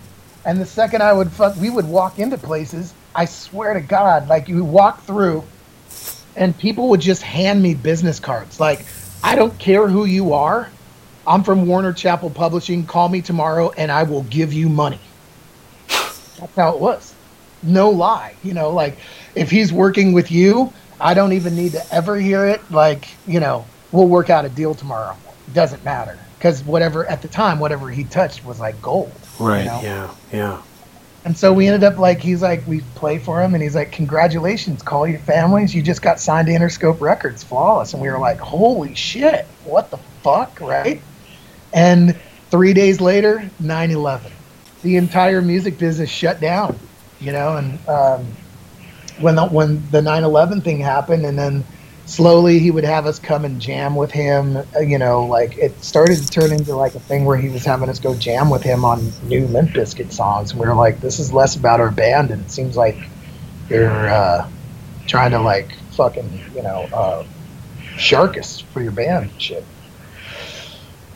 and the second I would fuck, we would walk into places. I swear to God, like you walk through, and people would just hand me business cards. Like, I don't care who you are. I'm from Warner Chappell Publishing. Call me tomorrow, and I will give you money. That's how it was. No lie. You know, like if he's working with you, I don't even need to ever hear it. Like, you know, we'll work out a deal tomorrow. It doesn't matter. Because whatever, at the time, whatever he touched was like gold. you right. know? Yeah. Yeah. And so we ended up like, he's like, we play for him, and he's like, congratulations, call your families. You just got signed to Interscope Records, flawless. And we were like, holy shit, what the fuck, right? And three days later, 9 11. The entire music business shut down, you know, and um, when the, when the 9 11 thing happened, and then slowly he would have us come and jam with him, uh, you know, like it started to turn into like a thing where he was having us go jam with him on new Limp Bizkit songs. And we were like, this is less about our band, and it seems like you're uh, trying to like fucking, you know, uh, shark us for your band and shit.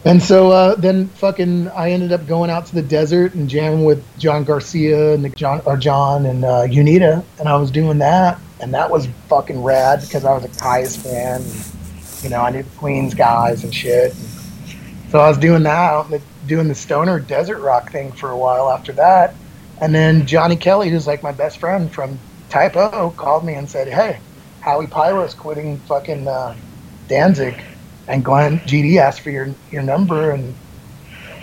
And so uh, then fucking I ended up going out to the desert and jamming with John Garcia and John or John and uh, Unida, and I was doing that, and that was fucking rad because I was a Kyuss fan, and, you know I knew the Queens guys and shit. And so I was doing that, the- doing the stoner desert rock thing for a while after that, and then Johnny Kelly, who's like my best friend from Type O, called me and said, "Hey, Howie Pyro's quitting fucking uh, Danzig." And Glenn GD asked for your your number and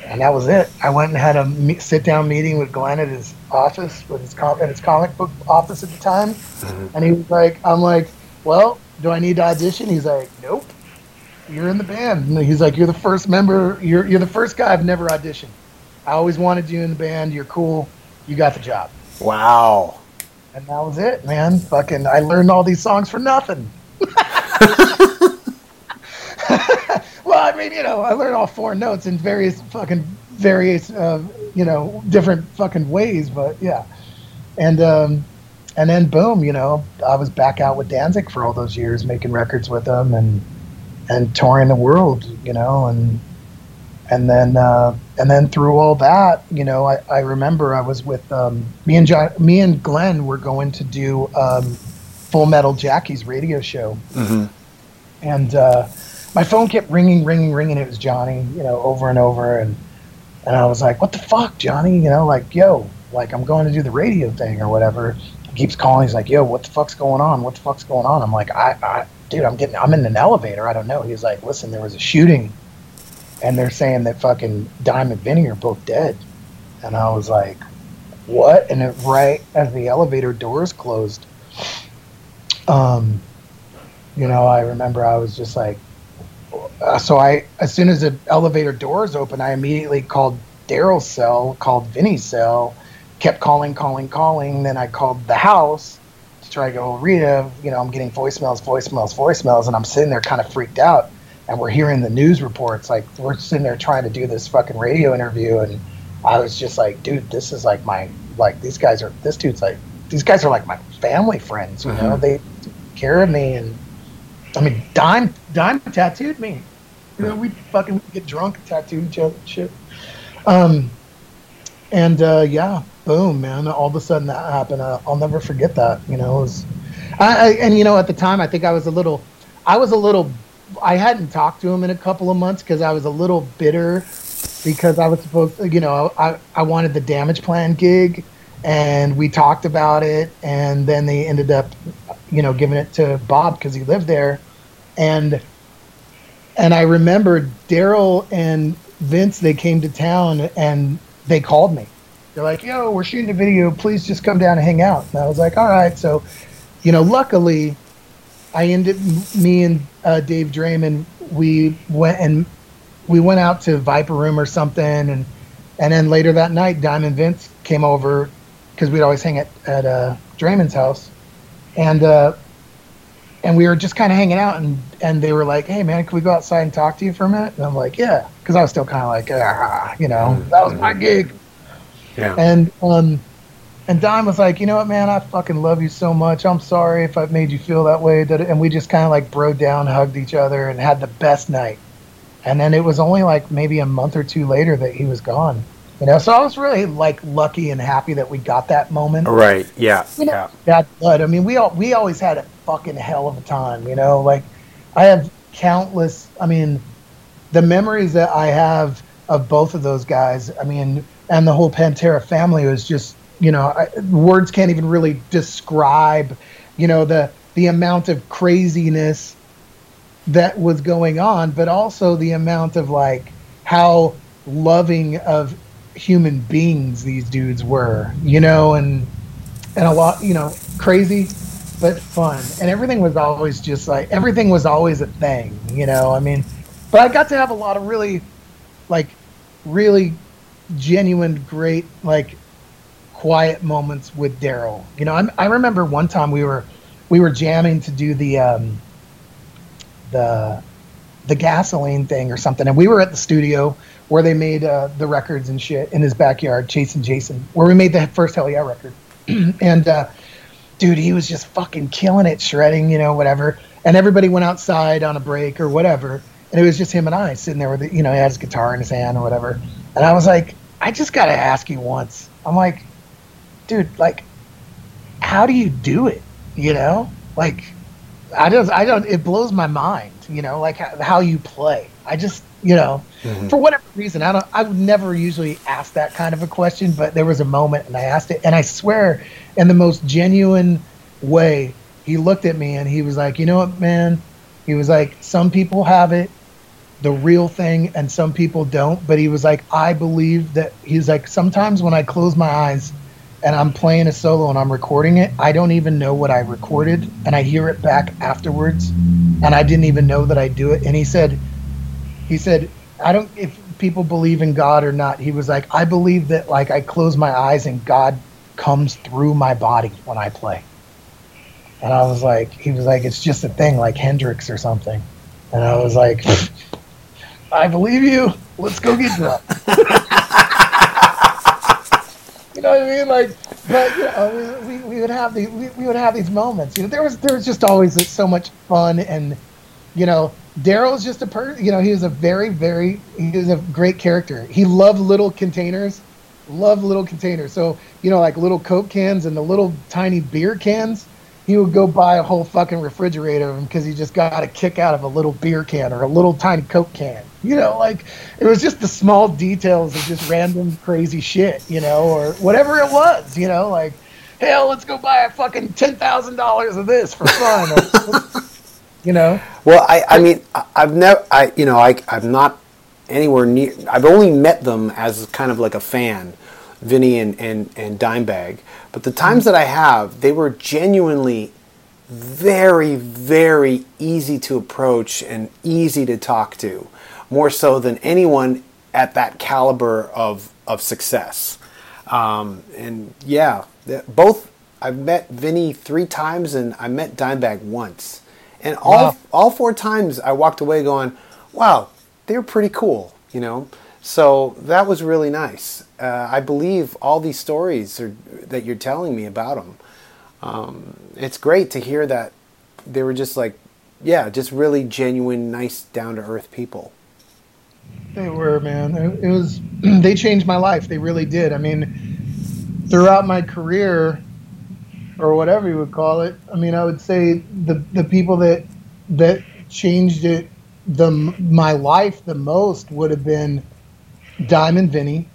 and that was it. I went and had a me- sit down meeting with Glenn at his office with his com- at his comic book office at the time, mm-hmm. and he was like, "I'm like, well, do I need to audition?" He's like, "Nope, you're in the band." And he's like, "You're the first member. You're you're the first guy I've never auditioned. I always wanted you in the band. You're cool. You got the job." Wow. And that was it, man. Fucking, I learned all these songs for nothing. [laughs] I mean, you know, I learned all four notes in various fucking various, uh, you know, different fucking ways. But yeah, and um, and then boom, you know, I was back out with Danzig for all those years, making records with them and and touring the world, you know, and and then uh, and then through all that, you know, I, I remember I was with um, me and John, me and Glenn were going to do um, Full Metal Jackie's radio show, and uh, my phone kept ringing, ringing, ringing. It was Johnny, you know, over and over, and and I was like, "What the fuck, Johnny?" You know, like, "Yo, like I'm going to do the radio thing or whatever." He keeps calling. He's like, "Yo, what the fuck's going on? What the fuck's going on?" I'm like, "I, I dude, I'm getting, I'm in an elevator. I don't know." He's like, "Listen, there was a shooting." and they're saying that fucking Diamond and Vinny are both dead. And I was like, what? And it, right as the elevator doors closed, um, you know, I remember I was just like, uh, so I, as soon as the elevator doors open, I immediately called Daryl's cell, called Vinny's cell, kept calling, calling, calling. Then I called the house to try to go, Rita, you know, I'm getting voicemails, voicemails, voicemails. And I'm sitting there kind of freaked out and we're hearing the news reports. Like we're sitting there trying to do this fucking radio interview, and I was just like, dude, this is like my like these guys are this dude's like these guys are like my family friends. You know, they care of me, and I mean, Dime Dime tattooed me. You know, we fucking get drunk, tattoo each other, shit. Um, and uh, yeah, boom, man! All of a sudden that happened. Uh, I'll never forget that. You know, it was, I, I and you know at the time I think I was a little, I was a little I hadn't talked to him in a couple of months because I was a little bitter because I was supposed to, you know, I, I wanted the Damageplan gig and we talked about it and then they ended up, you know, giving it to Bob because he lived there. And, and I remember Daryl and Vince, they came to town and they called me. They're like, yo, we're shooting a video. Please just come down and hang out. And I was like, all right. So you know, luckily, I ended me and uh, Dave Draiman. We went and we went out to Viper Room or something, and and then later that night, Dime and Vince came over because we'd always hang at at uh, Draiman's house, and uh, and we were just kind of hanging out, and and they were like, "Hey man, can we go outside and talk to you for a minute?" And I'm like, "Yeah," because I was still kind of like, ah, you know, that was my gig. Yeah. And um, and don was like, you know what, man, I fucking love you so much. I'm sorry if I've made you feel that way. And we just kind of like broke down, hugged each other, and had the best night. And then it was only like maybe a month or two later that he was gone. You know, so I was really like lucky and happy that we got that moment. right. Yeah. You know, Yeah. bad blood. I mean, we all we always had a fucking hell of a time. You know, like I have countless. I mean, the memories that I have of both of those guys. I mean, and the whole Pantera family was just you know I, words can't even really describe. You know the the amount of craziness that was going on, but also the amount of like how loving of human beings these dudes were. You know, and and a lot, you know, crazy but fun. And everything was always just like everything was always a thing, you know. I mean, but I got to have a lot of really like really genuine great like quiet moments with Daryl. You know, I'm, I remember one time we were we were jamming to do the um the the gasoline thing or something and we were at the studio where they made uh, the records and shit in his backyard Chasin' Jason where we made the first Hellyeah record [clears throat] and uh dude, he was just fucking killing it, shredding, you know, whatever. And everybody went outside on a break or whatever, and it was just him and I sitting there with, the, you know, he had his guitar in his hand or whatever. And I was like, I just gotta ask you once. I'm like, dude, like, how do you do it? You know, like, I don't, I don't. It blows my mind. You know, like how, how you play. I just, you know, mm-hmm. for whatever reason, I don't. I would never usually ask that kind of a question, but there was a moment, and I asked it, and I swear, in the most genuine way, he looked at me and he was like, "You know what, man?" He was like, "Some people have it, the real thing, and some people don't." But he was like, "I believe that." He's like, "Sometimes when I close my eyes." And I'm playing a solo and I'm recording it. I don't even know what I recorded, and I hear it back afterwards, and I didn't even know that I do it. And he said, he said i don't if people believe in god or not he was like i believe that like i close my eyes and god comes through my body when i play. And i was like he was like it's just a thing like hendrix or something. And i was like i believe you. Let's go get drunk. [laughs] You know what i mean? Like but you know we, we would have these we, we would have these moments. You know there was there was just always so much fun and you know, Daryl's just a person. You know, he was a very, very, he was a great character. He loved little containers, loved little containers. So, you know, like little Coke cans and the little tiny beer cans. He would go buy a whole fucking refrigerator of them because he just got a kick out of a little beer can or a little tiny Coke can. You know, like it was just the small details of just random crazy shit, you know, or whatever it was, you know, like, hell, let's go buy a fucking $10,000 of this for fun. [laughs] You know? Well, I, I mean, I've never, I, you know, I, I'm not anywhere near. I've only met them as kind of like a fan, Vinny and and and Dimebag. But the times that I have, they were genuinely very, very easy to approach and easy to talk to, more so than anyone at that caliber of of success. Um, and yeah, both. I've met Vinny three times, and I met Dimebag once. And all Wow. all four times I walked away going, "Wow, they're pretty cool," you know. So that was really nice. Uh, I believe all these stories are, that you're telling me about them. Um, it's great to hear that they were just like, yeah, just really genuine, nice, down to earth people. They were, man. It, it was. [clears throat] They changed my life. They really did. I mean, throughout my career, or whatever you would call it. I mean, I would say the the people that that changed it the my life the most would have been Dime and Vinny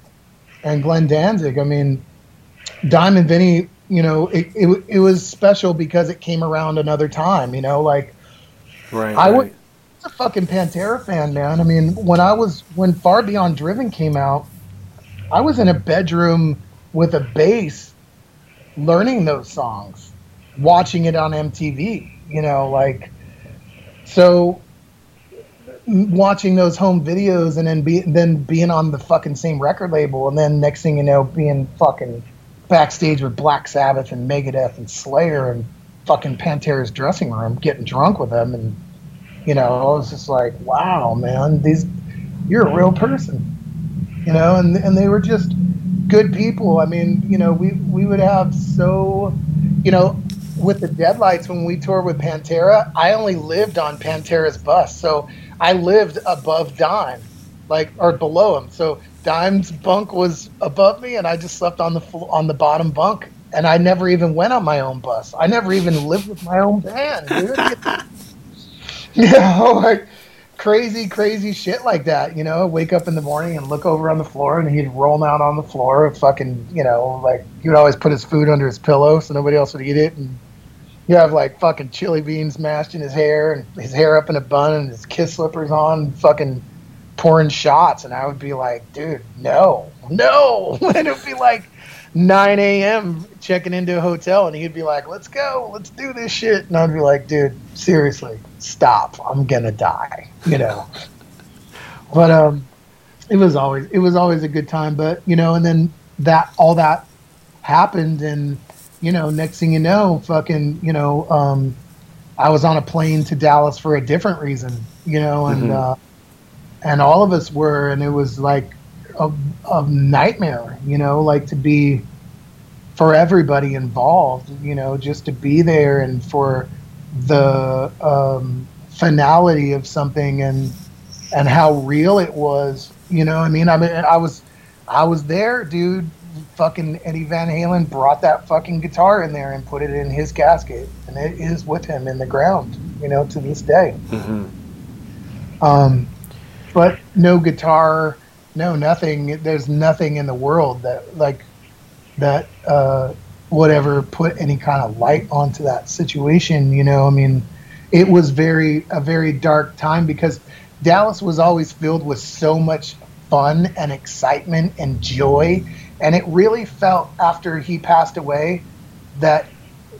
and Glenn Danzig. I mean, Dime and Vinny. You know, it, it it was special because it came around another time. You know, like Right. I would. A fucking Pantera fan, man. I mean, when I was when Far Beyond Driven came out, I was in a bedroom with a bass, learning those songs. watching it on MTV. You know, like so watching those home videos and then be then being on the fucking same record label and then next thing you know being fucking backstage with Black Sabbath and Megadeth and Slayer and fucking Pantera's dressing room getting drunk with them and you know I was just like wow man these you're a real person you know and and they were just good people I mean you know we we would have so you know with the deadlights when we toured with Pantera, I only lived on Pantera's bus. So I lived above Dime, like or below him. So Dime's bunk was above me, and I just slept on the on the bottom bunk. And I never even went on my own bus. I never even lived with my own band, dude. [laughs] [laughs] you know, like crazy, crazy shit like that. You know, wake up in the morning and look over on the floor, and he'd roll out on the floor. Fucking, you know, like he would always put his food under his pillow so nobody else would eat it, and you have like fucking chili beans mashed in his hair and his hair up in a bun and his kiss slippers on, fucking pouring shots. And I would be like, dude, no, no. [laughs] And it would be like 9 a.m. checking into a hotel and he'd be like, let's go, let's do this shit. And I'd be like, dude, seriously, stop. I'm going to die, you know? [laughs] but, um, it was always, it was always a good time. But, you know, and then that, all that happened and, you know, next thing you know, fucking, you know, um, I was on a plane to Dallas for a different reason, you know, and Mhm. uh, and all of us were, and it was like a, a nightmare, you know, like to be for everybody involved, you know, just to be there and for the um, finality of something and and how real it was, you know. I mean, I mean, I was I was there, dude. Fucking Eddie Van Halen brought that fucking guitar in there and put it in his casket, and it is with him in the ground, you know, to this day. hmm Um, but no guitar, no nothing. There's nothing in the world that like that uh, would ever put any kind of light onto that situation. You know, I mean, it was very a very dark time because Dallas was always filled with so much fun and excitement and joy, and it really felt after he passed away that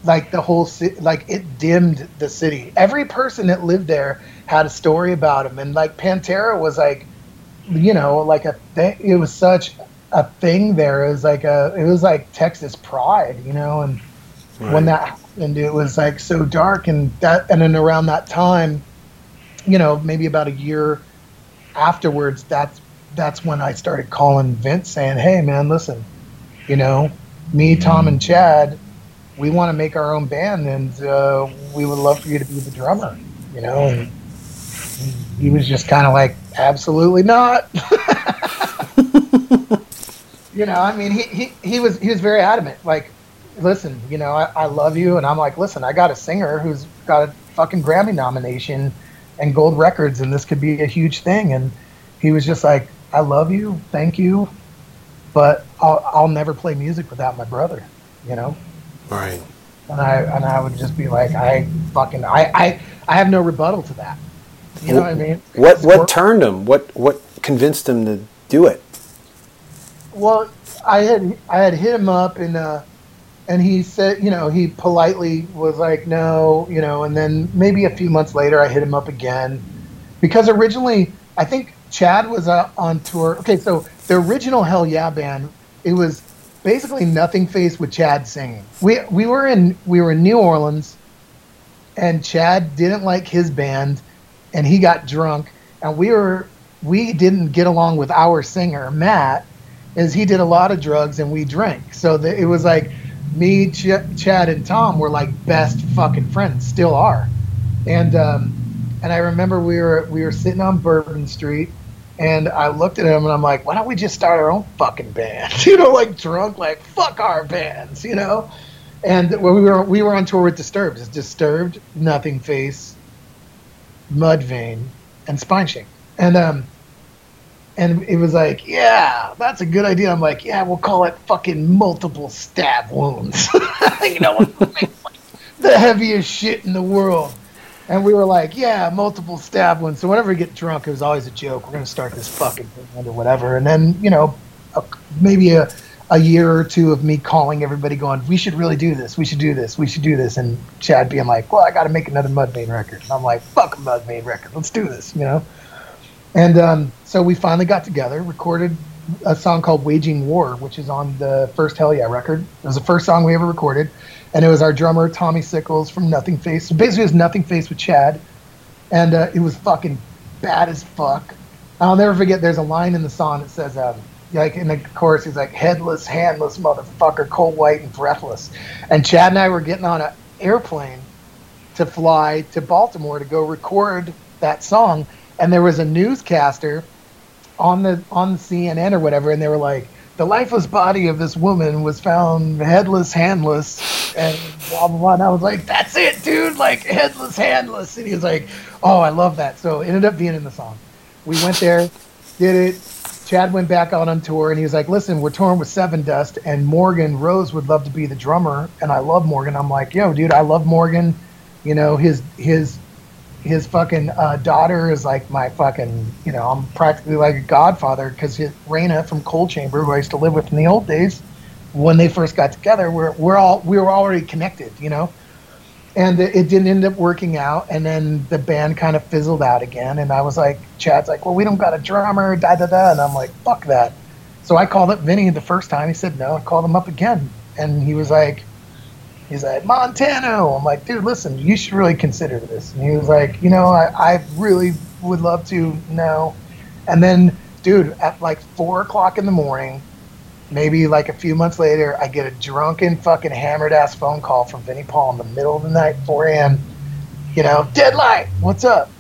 like the whole city like it dimmed the city every person that lived there had a story about him and like pantera was like you know like a thing it was such a thing there. It was like a it was like texas pride you know and when that happened it was like so dark and that and then around that time you know maybe about a year afterwards that's that's when i started calling vince saying hey man listen you know me tom and chad we want to make our own band and uh, we would love for you to be the drummer you know and he was just kind of like absolutely not [laughs] you know i mean he, he, he was he was very adamant like listen you know I, I love you and i'm like listen i got a singer who's got a fucking grammy nomination and gold records and this could be a huge thing and he was just like i love you thank you but i'll, I'll never play music without my brother you know Right. and I and I would just be like, I fucking I I, I have no rebuttal to that. You know what I mean? What what turned him? What what convinced him to do it? Well, I had I had hit him up and uh, and he said, you know, he politely was like, no, you know, and then maybe a few months later, I hit him up again because originally I think Chad was uh, on tour. Okay, so the original Hellyeah band, it was basically Nothingface with Chad singing. We we were in we were in New Orleans, and Chad didn't like his band, and he got drunk, and we were we didn't get along with our singer Matt, as he did a lot of drugs and we drank. So the, it was like me, Ch- Chad, and Tom were like best fucking friends, still are, and um, and I remember we were we were sitting on Bourbon Street. And I looked at him and I'm like, why don't we just start our own fucking band? [laughs] You know, like drunk, like fuck our bands, you know? And when we were we were on tour with Disturbed. It's Disturbed, Nothingface, Mudvayne, and Spineshank. And um and it was like, yeah, that's a good idea. I'm like, yeah, we'll call it fucking multiple stab wounds. [laughs] you know, [laughs] the heaviest shit in the world. And we were like, yeah, multiple stab wounds. So whenever we get drunk, it was always a joke. We're to start this fucking band or whatever. And then, you know, a, maybe a, a year or two of me calling everybody, going, "We should really do this. We should do this. We should do this." And Chad being like, "Well, I got to make another Mudvayne record." And I'm like, "Fuck a Mudvayne record. Let's do this," you know. And um, so we finally got together, recorded a song called "Waging War," which is on the first Hellyeah record. It was the first song we ever recorded, and it was our drummer Tommy Sickles from Nothingface. So basically, it was Nothingface with Chad, and uh, it was fucking bad as fuck. I'll never forget. There's a line in the song that says, um, like in the chorus, he's like, "Headless, handless, motherfucker, cold white and breathless." And Chad and I were getting on an airplane to fly to Baltimore to go record that song, and there was a newscaster on the on CNN or whatever, and they were like, "The lifeless body of this woman was found headless, handless," and blah blah blah. And I was like, "That's it, dude! Like headless, handless." And he was like, "Oh, I love that." So it ended up being in the song. We went there, did it. Chad went back out on tour, and he was like, "Listen, we're touring with Sevendust and Morgan Rose would love to be the drummer, and I love Morgan." I'm like, "Yo, dude, I love Morgan. You know, his his his fucking uh, daughter is like my fucking, you know, I'm practically like a godfather because his Rayna from Coal Chamber, who I used to live with in the old days, when they first got together, we're we're all we were already connected, you know. And it didn't end up working out, and then the band kind of fizzled out again. And I was like, Chad's like, well, we don't got a drummer, da da da, and I'm like, fuck that. So I called up Vinny the first time. He said no. I called him up again, and he was like, He's like, Montano. I'm like, dude, listen, you should really consider this. And he was like, you know, I, I really would love to know. And then, dude, at like four o'clock in the morning, maybe like a few months later, I get a drunken, fucking hammered ass phone call from Vinnie Paul in the middle of the night, 4 a.m. You know, deadlight, what's up?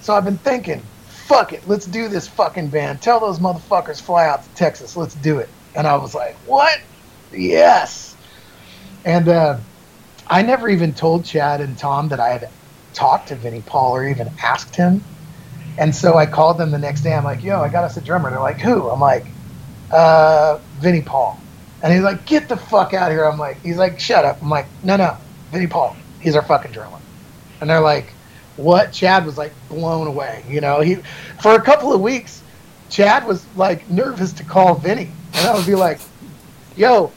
So I've been thinking, fuck it, let's do this fucking band. Tell those motherfuckers fly out to Texas, let's do it. And I was like, what? Yes. And uh, I never even told Chad and Tom that I had talked to Vinnie Paul or even asked him. And so I called them the next day. I'm like, yo, I got us a drummer. They're like, who? I'm like, uh, Vinnie Paul. And he's like, get the fuck out of here. I'm like, he's like, shut up. I'm like, no, no, Vinnie Paul. He's our fucking drummer. And they're like, what? Chad was like blown away. You know, he for a couple of weeks, Chad was like nervous to call Vinny. And I would be like, yo,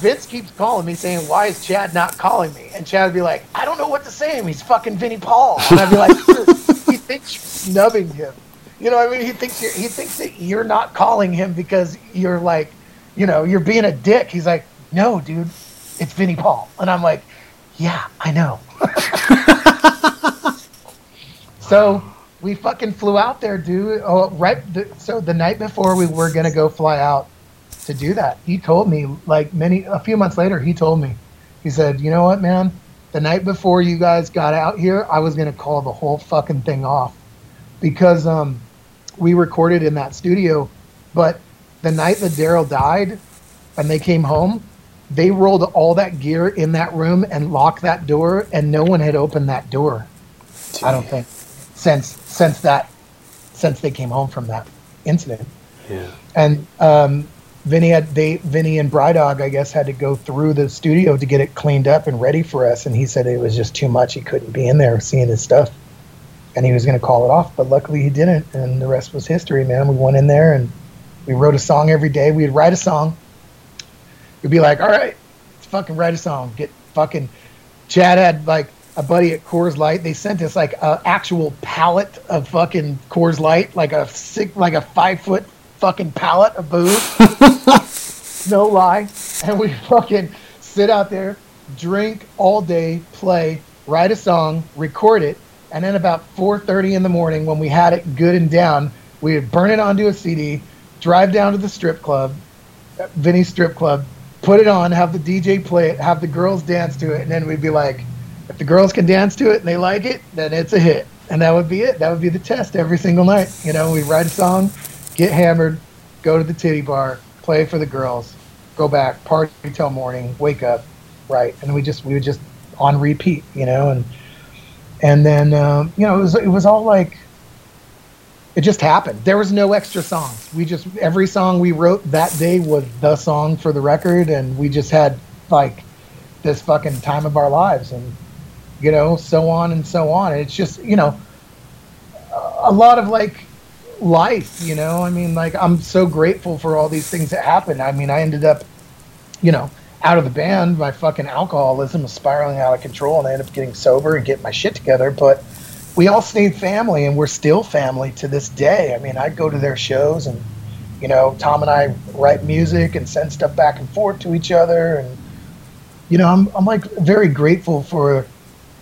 Vince keeps calling me saying, "Why is Chad not calling me?" And Chad would be like, "I don't know what to say him. He's fucking Vinnie Paul." And I'd be like, [laughs] "He thinks you're snubbing him." You know what I mean? He thinks you're, he thinks that you're not calling him because you're like, you know, you're being a dick. He's like, "No, dude, it's Vinnie Paul." And I'm like, "Yeah, I know." [laughs] so we fucking flew out there, dude. Oh, right. The, so the night before we were gonna go fly out to do that. He told me like many a few months later. He told me, he said, "You know what, man? The night before you guys got out here, I was gonna call the whole fucking thing off because um, we recorded in that studio, but the night that Daryl died, and they came home." They rolled all that gear in that room and locked that door, and no one had opened that door. I don't think since since that since they came home from that incident. Yeah. And um, Vinny had they Vinny and Brydog, I guess, had to go through the studio to get it cleaned up and ready for us. And he said it was just too much. He couldn't be in there seeing his stuff, and he was going to call it off. But luckily, he didn't, and the rest was history, man. We went in there and we wrote a song every day. We'd write a song. We'd be like, "All right, let's fucking write a song." Get fucking. Chad had like a buddy at Coors Light. They sent us like an actual pallet of fucking Coors Light, like a sick, like a five foot fucking pallet of booze. [laughs] no lie. And we fucking sit out there, drink all day, play, write a song, record it, and then about 4:30 in the morning, when we had it good and down, we would burn it onto a CD, drive down to the strip club, Vinny's strip club, put it on, have the DJ play it, have the girls dance to it, and then we'd be like, if the girls can dance to it and they like it, then it's a hit. And that would be it. That would be the test every single night. You know, we write a song, get hammered, go to the titty bar, play for the girls, go back, party till morning, wake up, right? And we just we would just on repeat, you know, and and then um, you know it was it was all like it just happened. There was no extra songs. We just every song we wrote that day was the song for the record, and we just had like this fucking time of our lives, and you know, so on and so on. It's just you know a lot of like life, you know. I mean, like I'm so grateful for all these things that happened. I mean, I ended up, you know, out of the band. My fucking alcoholism was spiraling out of control, and I ended up getting sober and getting my shit together. But we all stayed family, and we're still family to this day. I mean, I go to their shows, and you know, Tom and I write music and send stuff back and forth to each other, and you know, I'm I'm like very grateful for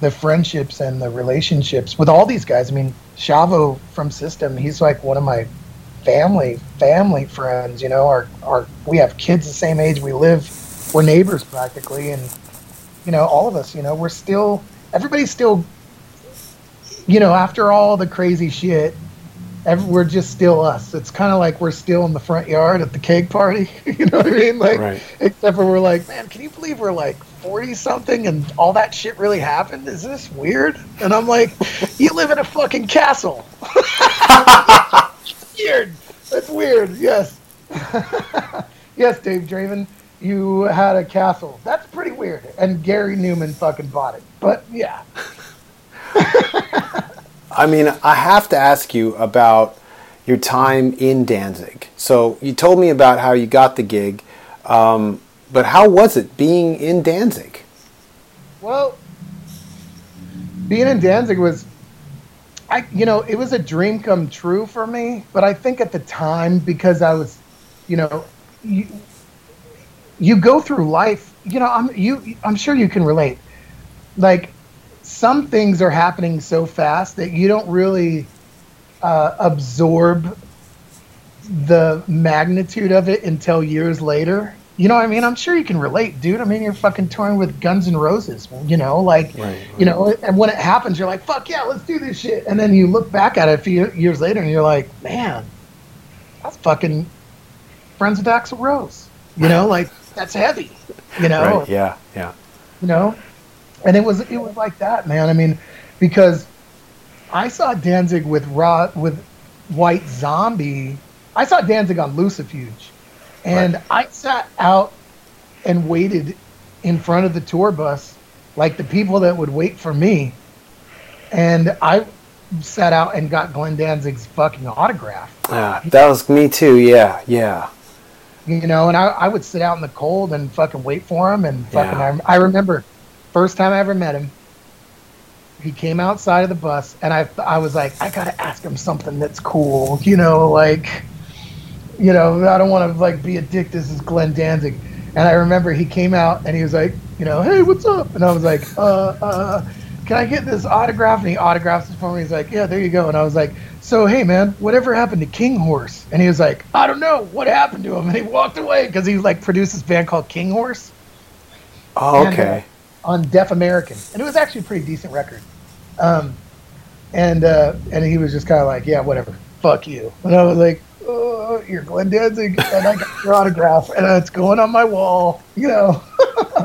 the friendships and the relationships with all these guys. I mean, Shavo from System, he's like one of my family family friends. You know, our our we have kids the same age. We live, we're neighbors practically, and you know, all of us. You know, we're still everybody's still. You know, after all the crazy shit, every, we're just still us. It's kind of like we're still in the front yard at the cake party. [laughs] you know what I mean? Like, Right. except for we're like, man, can you believe we're like 40 something and all that shit really happened? Is this weird? And I'm like, [laughs] you live in a fucking castle. [laughs] weird. That's weird. Yes. yes, Dave Draven, you had a castle. That's pretty weird. And Gary Numan fucking bought it. But yeah. [laughs] I mean, I have to ask you about your time in Danzig. So you told me about how you got the gig, um, but how was it being in Danzig? Well, being in Danzig was, I you know, it was a dream come true for me. But I think at the time, because I was, you know, you, you go through life. You know, I'm you. I'm sure you can relate. Like some things are happening so fast that you don't really uh, absorb the magnitude of it until years later. You know what I mean? I'm sure you can relate, dude. I mean, you're fucking touring with Guns N' Roses, you know, like, Right, you know, and when it happens, you're like, fuck yeah, let's do this shit. And then you look back at it a few years later and you're like, man, that's fucking Friends with Axl Rose. You know, like, that's heavy, you know? Right? Yeah, yeah. you know and it was it was like that man i mean because i saw danzig with Rod, with white zombie i saw danzig on lucifuge and Right. i sat out and waited in front of the tour bus like the people that would wait for me and i sat out and got glenn danzig's fucking autograph Ah, that was me too. Yeah, yeah. You know, and I, I would sit out in the cold and fucking wait for him. And fucking, Yeah. I, I remember first time I ever met him, he came outside of the bus, and I, I was like, I gotta ask him something that's cool, you know, like, you know, I don't want to like be a dick. This is Glenn Danzig, and I remember he came out and he was like, you know, hey, what's up? And I was like, uh, uh, can I get this autograph? And he autographs it for me. He's like, yeah, there you go. And I was like, so hey man, whatever happened to King Horse? And he was like, I don't know, what happened to him? And he walked away because he like produced this band called King Horse Oh, And, okay. uh, on Def American, and it was actually a pretty decent record. Um, and uh, and he was just kind of like, yeah, whatever, fuck you. And I was like, oh, you're Glenn Danzig, and I got your autograph, and it's going on my wall, you know.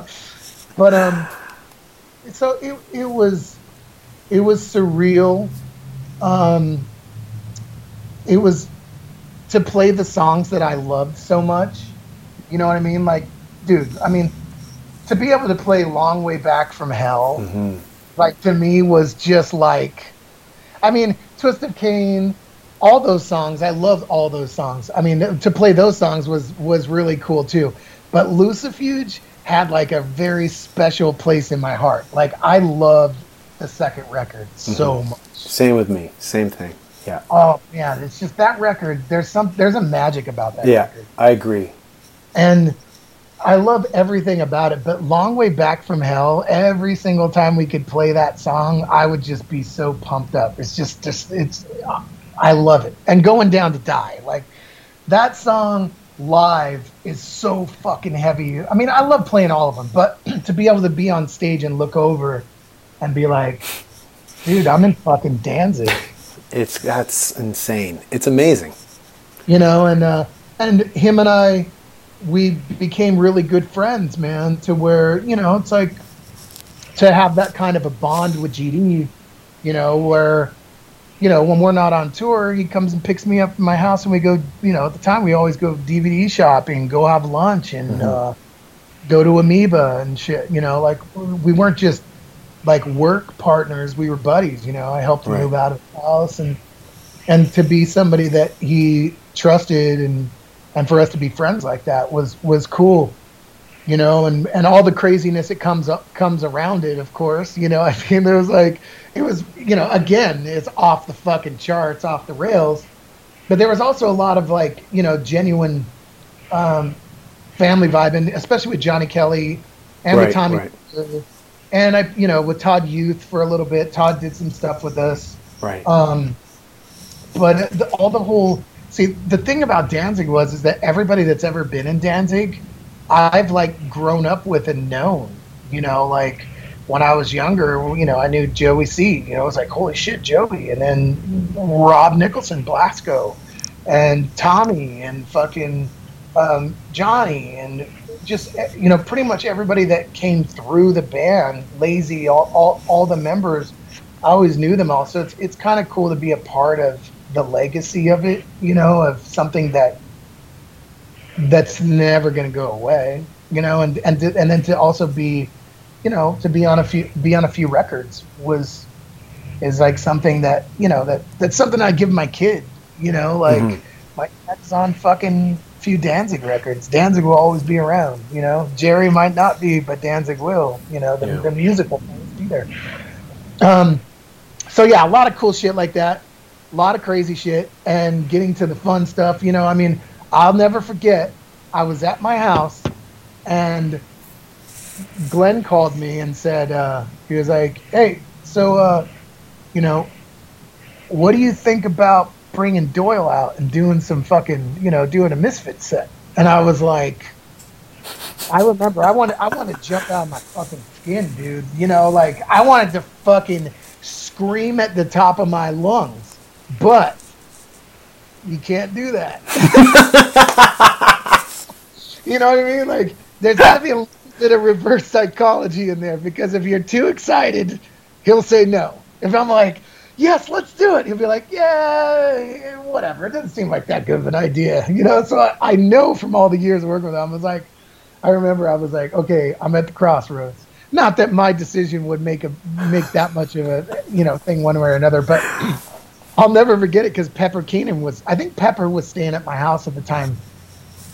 [laughs] but um, so it it was it was surreal. Um, it was to play the songs that I loved so much. You know what I mean? Like, dude, I mean, to be able to play Long Way Back from Hell, Mhm. like to me was just like, I mean, Twist of Cain, all those songs. I loved all those songs. I mean, to play those songs was was really cool too. But Lucifuge had like a very special place in my heart. Like I loved the second record so much. Same with me. Same thing. Yeah. Oh man, it's just that record. There's some there's a magic about that Yeah, record. I agree. and I love everything about it. But Long Way Back from Hell, every single time we could play that song, I would just be so pumped up. It's just, just it's, I love it. And Going Down to Die, like that song live is so fucking heavy. I mean, I love playing all of them, but [clears throat] to be able to be on stage and look over and be like, dude, I'm in fucking Danzig. It's that's insane. It's amazing. you know and uh and him and i we became really good friends man to where you know it's like to have that kind of a bond with gd you know where you know when we're not on tour he comes and picks me up from my house and we go you know at the time we always go dvd shopping go have lunch and uh go to amoeba and shit you know like we weren't just like work partners we were buddies you know i helped him Right. move out of the house and and to be somebody that he trusted and and for us to be friends like that was was cool you know and and all the craziness that comes up comes around it of course you know [laughs] i mean there was like it was you know again it's off the fucking charts off the rails but there was also a lot of like you know genuine um, family vibe and especially with johnny kelly and Right, with tommy right. And i you know with todd youth for a little bit todd did some stuff with us Right. um, but the, all the whole see the thing about Danzig was is that everybody that's ever been in Danzig, I've like grown up with and known. You know, like when I was younger, you know, I knew Joey C. You know, I was like, holy shit, Joey, and then Rob Nicholson, Blasko, and Tommy, and fucking um, Johnny, and just eh, you know, pretty much everybody that came through the band, Lazy, all all, all the members. I always knew them all, so it's it's kind of cool to be a part of the legacy of it, you know, of something that that's never going to go away, you know, and and to, and then to also be, you know, to be on a few be on a few records was is like something that you know that that's something I give my kid, you know, like Mhm. my dad's on fucking few Danzig records. Danzig will always be around, you know. Jerry might not be, but Danzig will, you know. The, Yeah. the music will be there. Um, so yeah, a lot of cool shit like that, a lot of crazy shit, and getting to the fun stuff. You know, I mean, I'll never forget. I was at my house, and Glenn called me and said uh, he was like, "Hey, so uh, you know, what do you think about bringing Doyle out and doing some fucking, you know, doing a Misfit set?" And I was like, I remember I wanted I wanted to jump out of my fucking skin, dude. You know, like I wanted to fucking scream at the top of my lungs, but you can't do that. [laughs] you know what I mean? Like there's got to be a little bit of reverse psychology in there because if you're too excited, he'll say no. If I'm like, yes, let's do it, he'll be like, yeah, whatever. It doesn't seem like that good of an idea, [laughs] you know. So I, I know from all the years of working with him, I was like, I remember I was like, okay, I'm at the crossroads. Not that my decision would make a make that much of a you know thing one way or another, but [clears throat] I'll never forget it because Pepper Keenan was. I think Pepper was staying at my house at the time.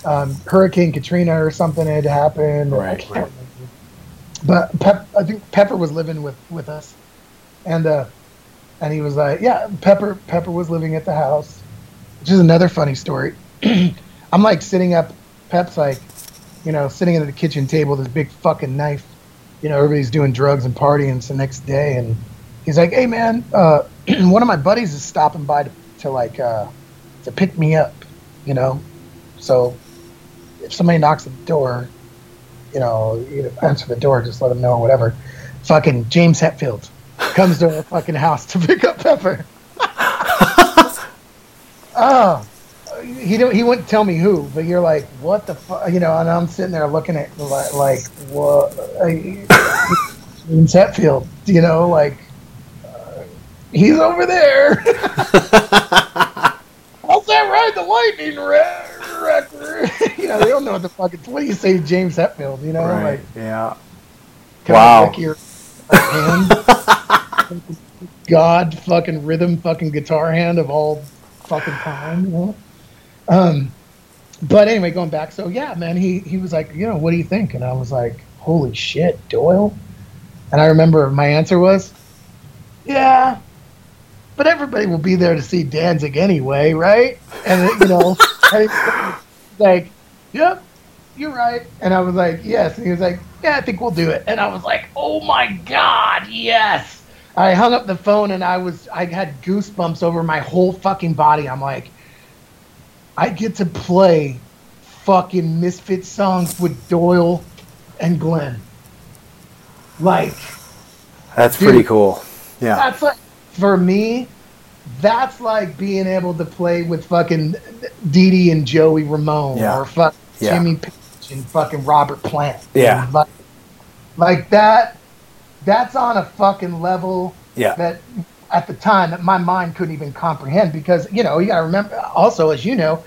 Um, Hurricane Katrina or something had happened. Right, right. But Pep, I think Pepper was living with with us, and uh, and he was like, yeah, Pepper Pepper was living at the house, which is another funny story. [clears throat] I'm like sitting up, Pep's like, you know, sitting at the kitchen table, this big fucking knife. You know, everybody's doing drugs and partying. It's the next day, and he's like, "Hey, man, uh, [clears throat] one of my buddies is stopping by to, to like uh, to pick me up. You know, so if somebody knocks at the door, you know, you answer the door, just let them know or whatever. Fucking James Hetfield comes to our fucking house to pick up Pepper. [laughs] oh, he don't. He wouldn't tell me who, but you're like, what the fuck, you know? And I'm sitting there looking at like, like what? James Hetfield, you know, like uh, he's over there. [laughs] How's that ride the lightning re- record? [laughs] you know, they don't know what the fuck. It's, what do you say, James Hetfield? You know, Right. like Yeah. Wow. Your hand? [laughs] God fucking rhythm fucking guitar hand of all fucking time, you know? Um but anyway, going back, so yeah, man, he he was like, you know, what do you think? And I was like, holy shit, Doyle. And I remember my answer was, yeah, but everybody will be there to see Danzig anyway, right? And you know, [laughs] he's like, yep, you're right. And I was like, yes. And he was like, yeah, I think we'll do it. And I was like, oh my god, yes. I hung up the phone and I was I had goosebumps over my whole fucking body. I'm like, I get to play fucking Misfit songs with Doyle and Glenn. Like, That's Dude. pretty cool. Yeah. that's like for me, that's like being able to play with fucking Dee Dee and Joey Ramone Yeah. or fuck Yeah. Jimmy Page and fucking Robert Plant. Yeah. Like, like that that's on a fucking level Yeah. that at the time that my mind couldn't even comprehend because you know you gotta remember also as you know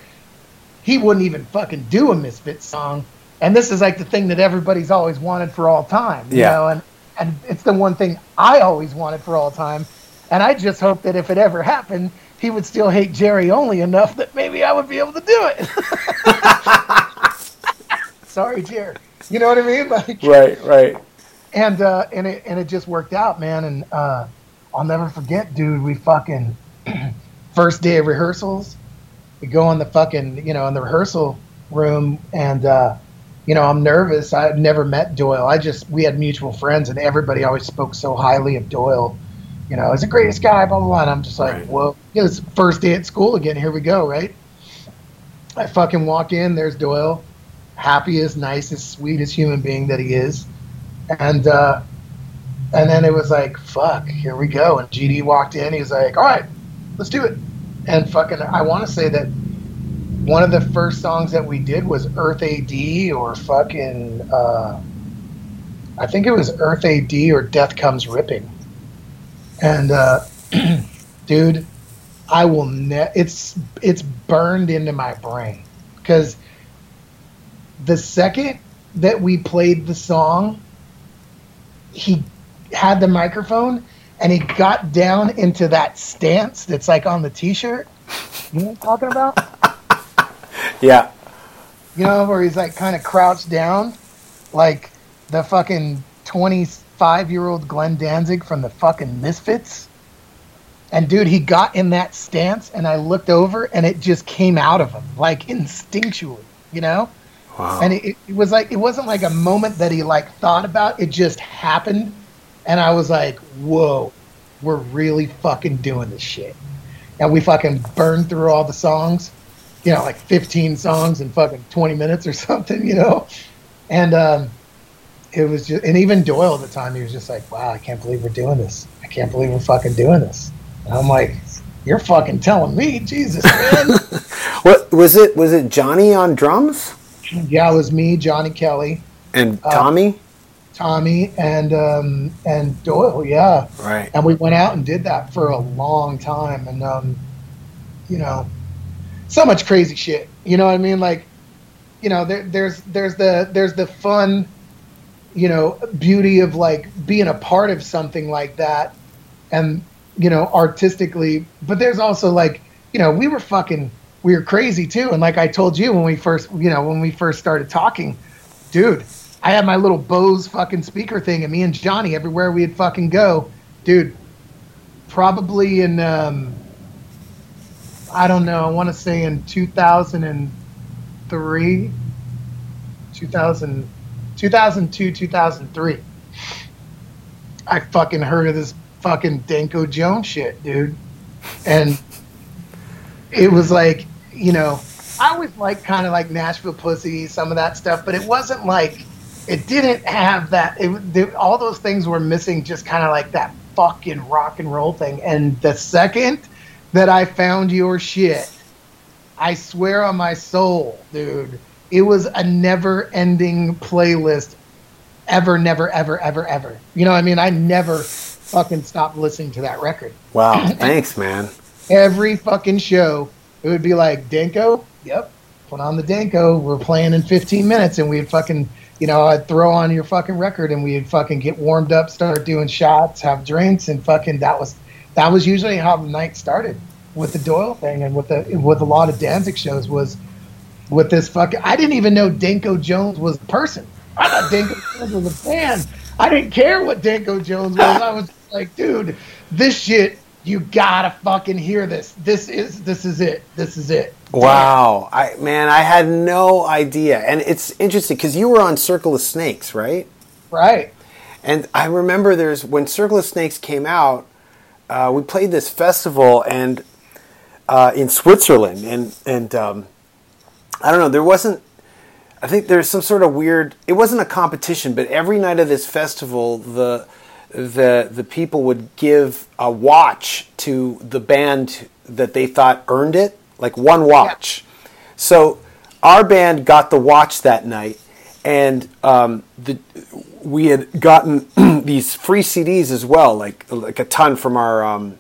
he wouldn't even fucking do a misfit song and this is like the thing that everybody's always wanted for all time you Yeah. know and and it's the one thing i always wanted for all time and i just hope that if it ever happened he would still hate Jerry only enough that maybe I would be able to do it. [laughs] [laughs] Sorry, Jerry. You know what I mean? [laughs] Like, Right, right. and uh, and it and it just worked out, man. And uh, I'll never forget, dude. We fucking [clears throat] first day of rehearsals. We go in the fucking you know in the rehearsal room, and uh, you know I'm nervous. I've never met Doyle. I just we had mutual friends, and everybody always spoke so highly of Doyle. You know, he's the greatest guy, blah blah blah. And I'm just like, Right. well, you know, it's first day at school again. Here we go, right? I fucking walk in. There's Doyle, happiest, nicest, sweetest human being that he is, and uh, and then it was like, fuck, here we go. And GD walked in. He was like, all right, let's do it. And fucking, I want to say that one of the first songs that we did was Earth AD or fucking, uh, I think it was Earth AD or Death Comes Ripping. And, uh, [clears throat] dude, I will ne- it's it's burned into my brain because the second that we played the song, he had the microphone and he got down into that stance that's like on the t-shirt. You know what I'm talking about? [laughs] Yeah. You know, where he's like kind of crouched down, like the fucking 25 year old Glenn Danzig from the fucking Misfits. And dude, he got in that stance, and I looked over, and it just came out of him, like instinctually, you know. Wow. And it, it was like it wasn't like a moment that he like thought about. It just happened, and I was like, "Whoa, we're really fucking doing this shit." And we fucking burned through all the songs, you know, like 15 songs in fucking 20 minutes or [laughs] something, you know. And um, it was just, and even Doyle at the time, he was just like, "Wow, I can't believe we're doing this. I can't believe we're fucking doing this." And I'm like, "You're fucking telling me, Jesus, man." [laughs] What was it? Was it Johnny on drums yeah, it was me, Johnny Kelly. and Uh, Tommy? Tommy and um, and Doyle, yeah. right. And we went out and did that for a long time, and um, you know, so much crazy shit. You know what I mean? Like, you know, there, there's there's the there's the fun, you know, beauty of like being a part of something like that, and you know, artistically. But there's also like, you know, we were fucking we were crazy too. And like I told you when we first, you know, when we first started talking, dude, I had my little Bose fucking speaker thing, and me and Johnny everywhere we'd fucking go, dude. Probably in, um, I don't know, I want to say in 2003, 2000, 2002, 2003. I fucking heard of this fucking Danko Jones shit, dude. And it was like, you know, I always like kind of like Nashville Pussy, some of that stuff, but it wasn't like, it didn't have that. It, the, all those things were missing, just kind of like that fucking rock and roll thing. And the second that I found your shit, I swear on my soul, dude, it was a never ending playlist ever, never, ever, ever, ever. You know what I mean? I never fucking stopped listening to that record. Wow. [clears throat] Thanks, man. Every fucking show, it would be like, Danko? Yep. Put on the Danko. We're playing in 15 minutes. And we'd fucking, you know, I'd throw on your fucking record and we'd fucking get warmed up, start doing shots, have drinks, and fucking that was that was usually how the night started with the Doyle thing and with the with a lot of Danzig shows was with this fucking I didn't even know Danko Jones was a person. I thought Danko [laughs] Jones was a band. I didn't care what Danko Jones was. I was like, dude, this shit, you gotta fucking hear this. This is this is it. This is it. Wow. I man, I had no idea. And it's interesting because you were on Circle of Snakes, right? Right. And I remember there's when Circle of Snakes came out, uh, we played this festival and uh, in Switzerland, and and um, I don't know, there wasn't. I think there's some sort of weird. It wasn't a competition, but every night of this festival, the the the people would give a watch to the band that they thought earned it, like one watch. So our band got the watch that night, and um, the we had gotten [clears throat] these free CDs as well, like like a ton from our um,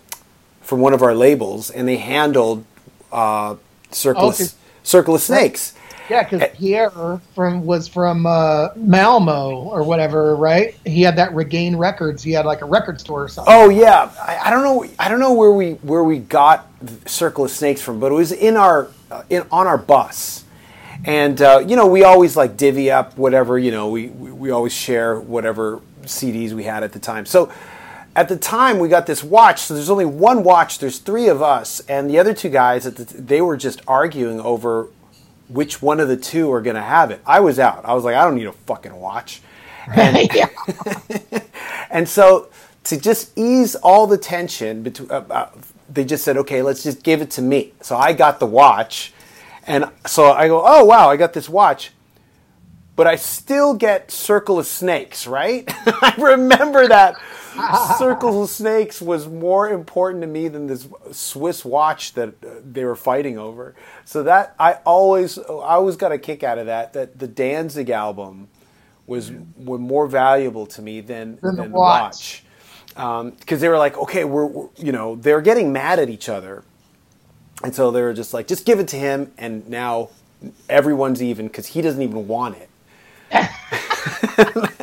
from one of our labels, and they handled uh, Circle of, Okay. Circle of Snakes, Yeah, because Pierre from was from uh, Malmo or whatever, right? He had that Regain Records. He had like a record store or something. Oh yeah, I, I don't know. I don't know where we where we got Circle of Snakes from, but it was in our uh, in on our bus, and uh, you know we always like divvy up whatever you know we, we we always share whatever CDs we had at the time. So at the time we got this watch. So there's only one watch. There's three of us, and the other two guys at the, they were just arguing over which one of the two are going to have it. I was out. I was like, I don't need a fucking watch. [laughs] And, [laughs] and so to just ease all the tension between, uh, uh, they just said, okay, let's just give it to me. So I got the watch, and so I go, oh wow, I got this watch, but I still get Circle of Snakes, right? [laughs] I remember that [laughs] Circle of Snakes was more important to me than this Swiss watch that uh, they were fighting over. So that I always, I always got a kick out of that. That the Danzig album was were more valuable to me than Than than, the the watch. watch because they were like, okay, we're, we're you know they're getting mad at each other, and so they were just like, just give it to him, and now everyone's even because he doesn't even want it. [laughs]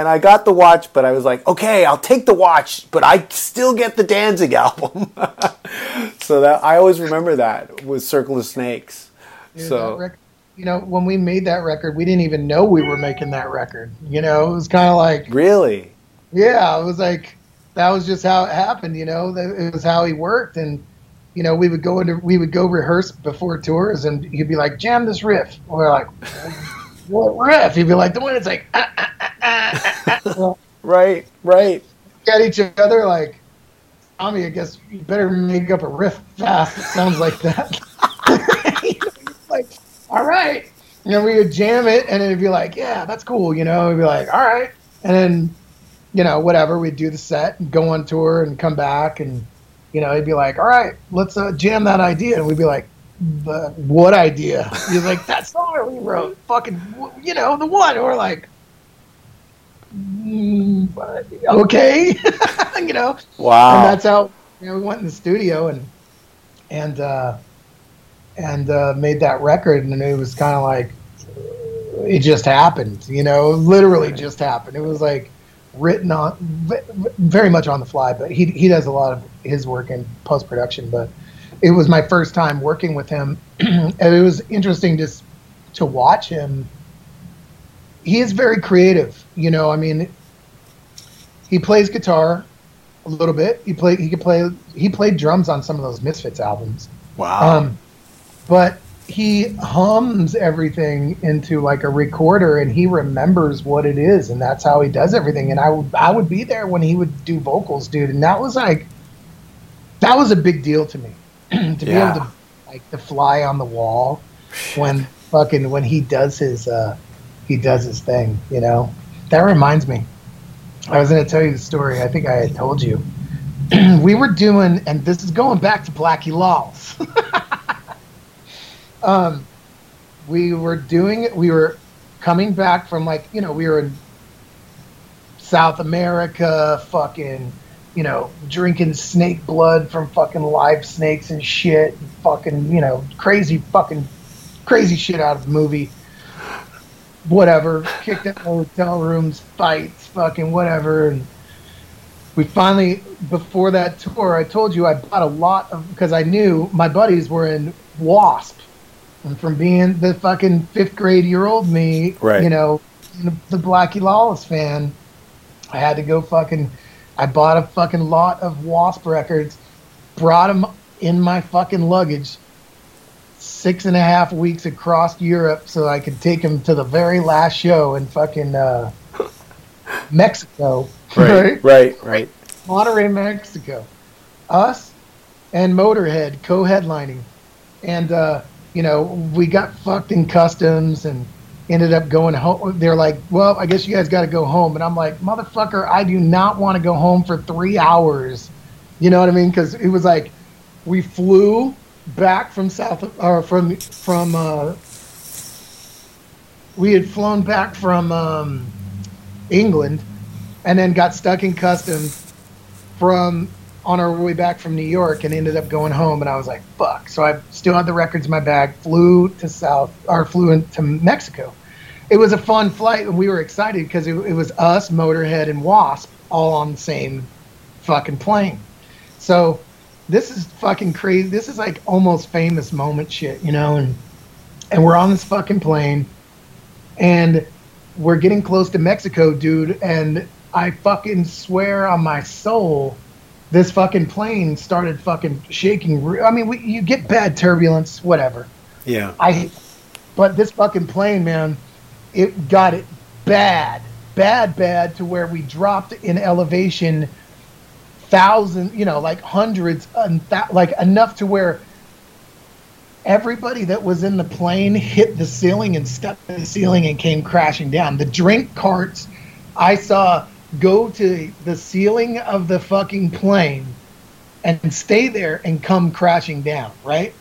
and I got the watch, but I was like, okay, I'll take the watch, but I still get the Danzig album. [laughs] so that I always remember that with Circle of Snakes. Dude, so rec- you know, when we made that record, we didn't even know we were making that record. You know, it was kind of like, really, yeah, it was like that was just how it happened. You know, that it was how he worked, and you know, we would go into we would go rehearse before tours, and he'd be like, "Jam this riff." And we're like, [laughs] "What riff?" He'd be like, "The one that's like." Ah, ah, ah, ah, ah, ah." Well, right, right. at each other like, Tommy, I guess you better make up a riff fast. It sounds like that. [laughs] Like, all right. You know, we would jam it and it'd be like, yeah, that's cool. You know, we'd be like, all right. And then, you know, whatever, we'd do the set and go on tour and come back. And, you know, he'd be like, all right, let's uh, jam that idea. And we'd be like, what idea? He's like, that song we wrote, fucking, you know, the one. Or like, okay. [laughs] you know, Wow. and that's how you know we went in the studio and and uh, and uh, made that record, and it was kind of like it just happened, you know, literally just happened. It was like written on very much on the fly, but he he does a lot of his work in post production. But it was my first time working with him, [clears throat] and it was interesting just to watch him. He is very creative, you know. I mean, he plays guitar a little bit. He played. He could play. He played drums on some of those Misfits albums. wow. Um, but he hums everything into like a recorder, and he remembers what it is, and that's how he does everything. And I would I would be there when he would do vocals, dude, and that was like that was a big deal to me [clears throat] to be able to like the fly on the wall when fucking when he does his uh he does his thing, you know. That reminds me. I was going to tell you the story. I think I had told you. [clears throat] we were doing, and this is going back to Blackie Laws. [laughs] um, we were doing. We were coming back from like you know we were in South America, fucking you know drinking snake blood from fucking live snakes and shit, fucking you know crazy fucking crazy shit out of the movie. Whatever, kicked out hotel rooms, fights, fucking whatever, and we finally before that tour i told you i bought a lot of because i knew my buddies were in wasp and from being the fucking fifth grade year old me Right. you know the blackie lawless fan i had to go fucking i bought a fucking lot of wasp records brought them in my fucking luggage six and a half weeks across europe so i could take them to the very last show in fucking uh, [laughs] mexico [laughs] right, right, right. Monterrey, Mexico. Us and Motorhead co-headlining, and uh, you know we got fucked in customs and ended up going home. They're like, "Well, I guess you guys got to go home," and I'm like, "Motherfucker, I do not want to go home for three hours." You know what I mean? Because it was like we flew back from South or from from uh, we had flown back from um, England and then got stuck in customs from on our way back from New York and ended up going home. And I was like, fuck. So I still had the records in my bag, flew to South, or flew into Mexico. It was a fun flight, and we were excited because it, it was us, Motorhead, and Wasp all on the same fucking plane. So this is fucking crazy. This is like almost famous moment shit, you know? And and we're on this fucking plane, and we're getting close to Mexico, dude. And I fucking swear on my soul, this fucking plane started fucking shaking. I mean, we, you get bad turbulence, whatever. Yeah. I, but this fucking plane, man, it got it bad, bad, bad to where we dropped in elevation thousand, you know, like hundreds, and thou- like enough to where everybody that was in the plane hit the ceiling and stepped in the ceiling and came crashing down. The drink carts I saw go to the ceiling of the fucking plane and stay there and come crashing down, right?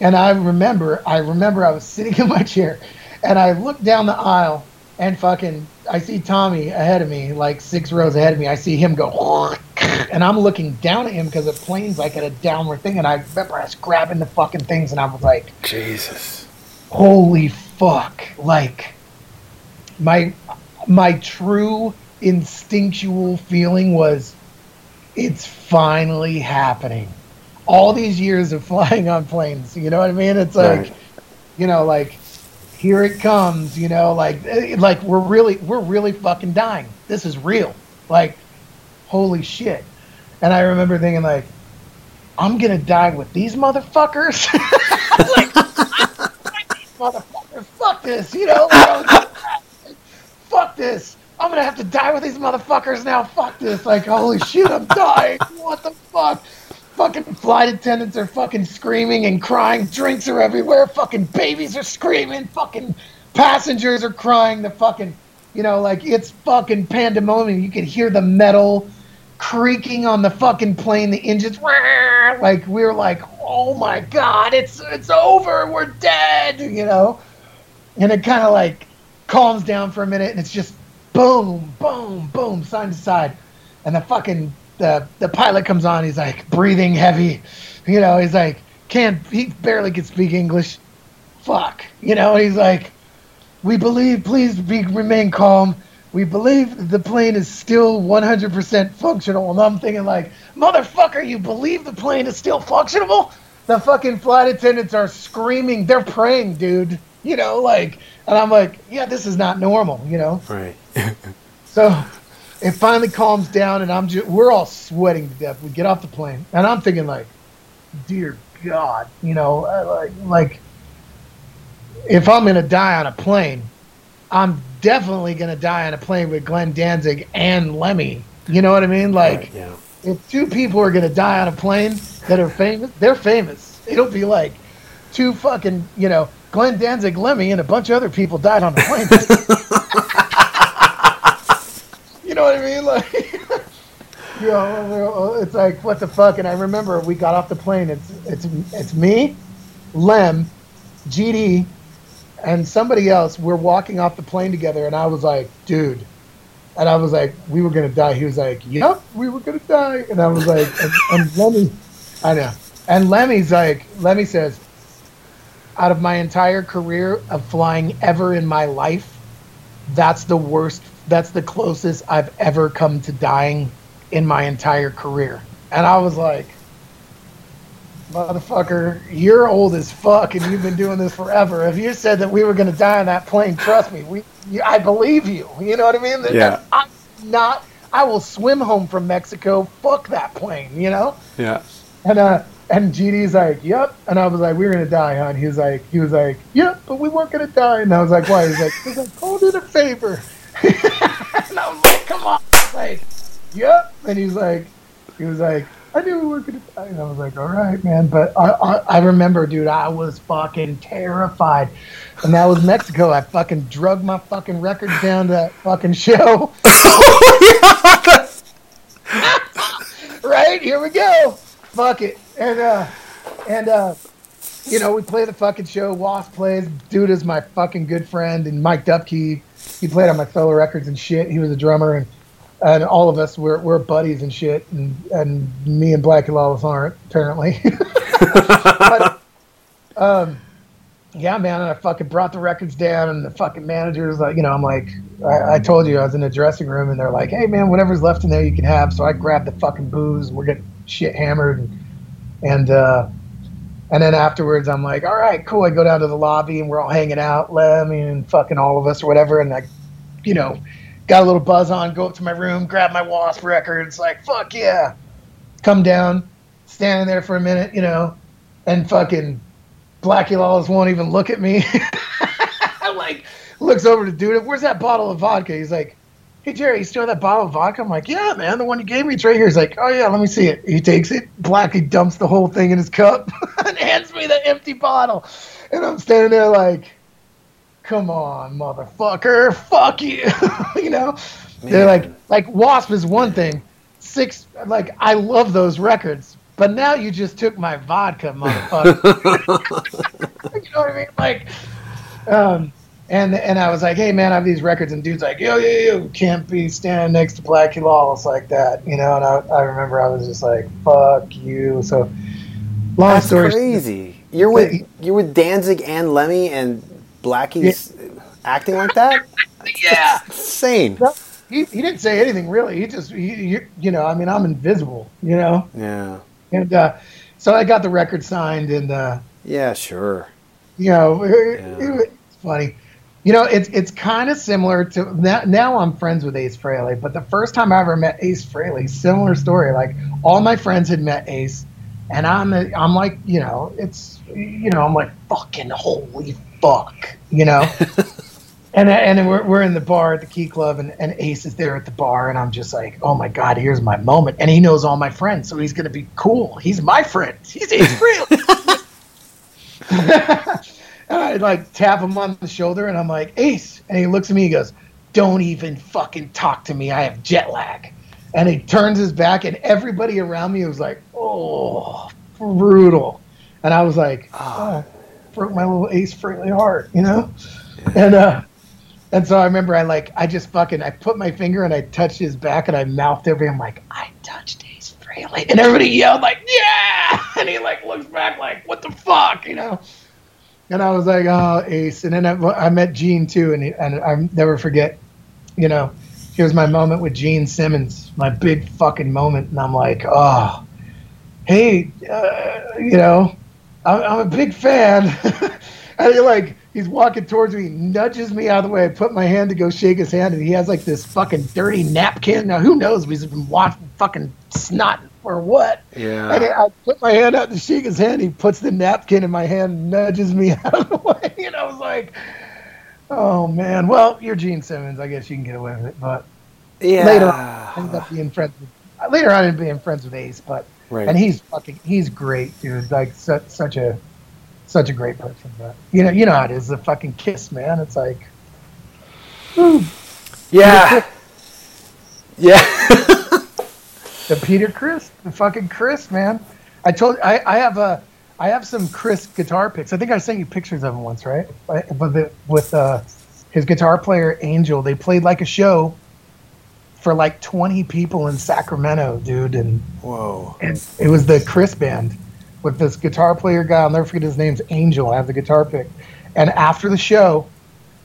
And I remember, I remember I was sitting [laughs] in my chair and I looked down the aisle and fucking, I see Tommy ahead of me, like six rows ahead of me. I see him go, [laughs] and I'm looking down at him because the plane's like at a downward thing. And I remember I was grabbing the fucking things and I was like, Jesus. holy fuck like my my true instinctual feeling was it's finally happening all these years of [laughs] flying on planes you know what i mean it's like Right. you know like here it comes you know like eh, like we're really we're really fucking dying this is real like holy shit and i remember thinking like i'm gonna die with these motherfuckers [laughs] like these motherfuckers, fuck this, you know? like, fuck this. I'm gonna have to die with these motherfuckers now. Fuck this. Like, holy shit, I'm dying. What the fuck? Fucking flight attendants are fucking screaming and crying. Drinks are everywhere. Fucking babies are screaming. Fucking passengers are crying. The fucking, you know, like it's fucking pandemonium. You can hear the metal creaking on the fucking plane. The engines, like we're like, oh my god, it's it's over. We're dead. You know, and it kind of like calms down for a minute, and it's just boom, boom, boom, side to side, and the fucking the the pilot comes on. He's like breathing heavy. You know, he's like can't he barely can speak English. Fuck. You know, he's like, we believe. Please be remain calm. We believe the plane is still 100% functional. And I'm thinking like, motherfucker, you believe the plane is still functional? The fucking flight attendants are screaming. They're praying, dude. You know, like, and I'm like, yeah, this is not normal. You know. Right. [laughs] So it finally calms down, and I'm just we're all sweating to death. We get off the plane, and I'm thinking like, dear God, you know, uh, like like if I'm gonna die on a plane, I'm definitely gonna die on a plane with Glenn Danzig and Lemmy. You know what I mean? Like Right, yeah. if two people are gonna die on a plane that are famous, they're famous. It'll be like two fucking, you know, Glenn Danzig, Lemmy, and a bunch of other people died on the plane. [laughs] know what I mean? Like, [laughs] you know, it's like what the fuck. And I remember we got off the plane. It's it's it's me, Lem, GD, and somebody else. We're walking off the plane together, and I was like, dude. And I was like, we were gonna die. He was like, yep, we were gonna die. And I was like, and, and Lemmy, I know. And Lemmy's like, Lemmy says, out of my entire career of flying ever in my life, that's the worst. That's the closest I've ever come to dying in my entire career. And I was like, motherfucker, you're old as fuck and you've been doing this forever. If you said that we were going to die on that plane, trust me, we, you, I believe you. You know what I mean? That- Yeah. I'm not, I will swim home from Mexico. Fuck that plane, you know? Yeah. And uh, and GD's like, "Yep," and I was like, we're gonna die, hon." He was like, "He was like, yep, but we weren't gonna die." And I was like, "Why?" He's like, "He's like, called it a favor." And I was like, "Come on," like, "Yep," and he's like, he was like, "I knew we weren't gonna die," and I was like, "All right, man." But I, I, I remember, dude, I was fucking terrified, and that was Mexico. I fucking drug my fucking records down to that fucking show. [laughs] right? Here we go. Fuck it. And uh and uh you know we play the fucking show. Wasp plays. Dude is my fucking good friend and mike dupke. He played on my solo records and shit. He was a drummer and and all of us we're we're buddies and shit, and and me and Blackie Lawless aren't apparently. [laughs] but, um, yeah, man, and I fucking brought the records down, and the fucking managers like, you know, I'm like, I, I told you I was in the dressing room, and they're like, hey man, whatever's left in there you can have. So I grabbed the fucking booze, we're getting shit hammered, and and uh, and then afterwards, I'm like, all right, cool. I go down to the lobby, and we're all hanging out, Lemmy and fucking all of us or whatever, and I, you know, got a little buzz on, go up to my room, grab my Wasp records, like fuck yeah, come down, standing there for a minute, you know, and fucking Blackie Lawless won't even look at me. [laughs] like looks over to dude, where's that bottle of vodka? He's like, hey Jerry, you still have that bottle of vodka? I'm like, yeah, man, the one you gave me, it's right here. He's like, oh yeah, let me see it. He takes it, Blackie dumps the whole thing in his cup [laughs] and hands me the empty bottle, and I'm standing there like come on, motherfucker, fuck you. [laughs] you know, they're like, like Wasp is one thing. Six, like I love those records, but now you just took my vodka, motherfucker. [laughs] you know what I mean? Like, um, and and I was like, hey man, I have these records, and dude's like, yo yo yo, can't be standing next to Blackie Lawless like that, you know. And I, I remember I was just like, fuck you. So, long That's story. crazy. You're with you're with Danzig and Lemmy and Blackie's acting like that. [laughs] Yeah. Insane. No, he, he didn't say anything really. He just, he, he, you know, I mean, I'm invisible, you know? Yeah. And uh, so I got the record signed, and, uh, Yeah. Sure. you know, it, Yeah. it- it's funny. You know, it's it's kind of similar to now, now I'm friends with Ace Frehley, but the first time I ever met Ace Frehley, similar story. Like all my friends had met Ace, and I'm I'm like, you know, it's you know, I'm like fucking holy fuck, you know. [laughs] And and we're, we're in the bar at the Key Club, and, and Ace is there at the bar, and I'm just like, oh my god, here's my moment. And he knows all my friends, so he's gonna be cool. He's my friend. He's Ace Frehley. [laughs] I like tap him on the shoulder, and I'm like, Ace, and he looks at me, he goes, don't even fucking talk to me. I have jet lag. And he turns his back, and everybody around me was like, oh, brutal. And I was like, oh, broke my little Ace Frehley heart, you know? And uh, and so I remember I like I just fucking I put my finger and I touched his back and I mouthed everything. I'm like, I touched Ace Frehley, and everybody yelled like, yeah! [laughs] And he like looks back like, what the fuck, you know? And I was like, oh, Ace. And then I, I met Gene too, and he, and I never forget, you know, here's my moment with Gene Simmons, my big fucking moment, and I'm like, oh, hey, uh, you know, I'm, I'm a big fan. [laughs] and he like he's walking towards me, nudges me out of the way. I put my hand to go shake his hand, and he has like this fucking dirty napkin. Now who knows he's been watching fucking snot or what? Yeah. And I put my hand out to shake his hand. He puts the napkin in my hand, nudges me [laughs] out of the way, [laughs] and I was like, "Oh man, well, you're Gene Simmons. I guess you can get away with it." But Yeah. later on, I ended up being friends. With, later on, I ended up being friends with Ace, but Right. and he's fucking he's great, dude. Like such such a such a great person. But you know you know how it is. The fucking kiss, man. It's like yeah. [laughs] Yeah. The Peter Criss, the fucking Criss, man. I told I I have a I have some Criss guitar picks. I think I sent you pictures of him once, right? But the, with uh, his guitar player Angel, they played like a show for like 20 people in Sacramento, dude, and Whoa. and it was the Criss band with this guitar player guy. I'll never forget his name's Angel. I have the guitar pick. And after the show,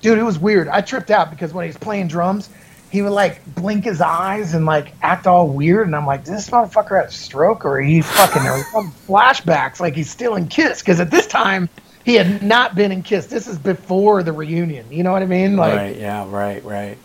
dude, it was weird. I tripped out because when he's playing drums, he would like blink his eyes and like act all weird. And I'm like, does this motherfucker have a stroke or he's fucking flashbacks like he's still in Kiss? Because at this time, he had not been in Kiss. This is before the reunion. You know what I mean? Like, right. Yeah. Right. Right.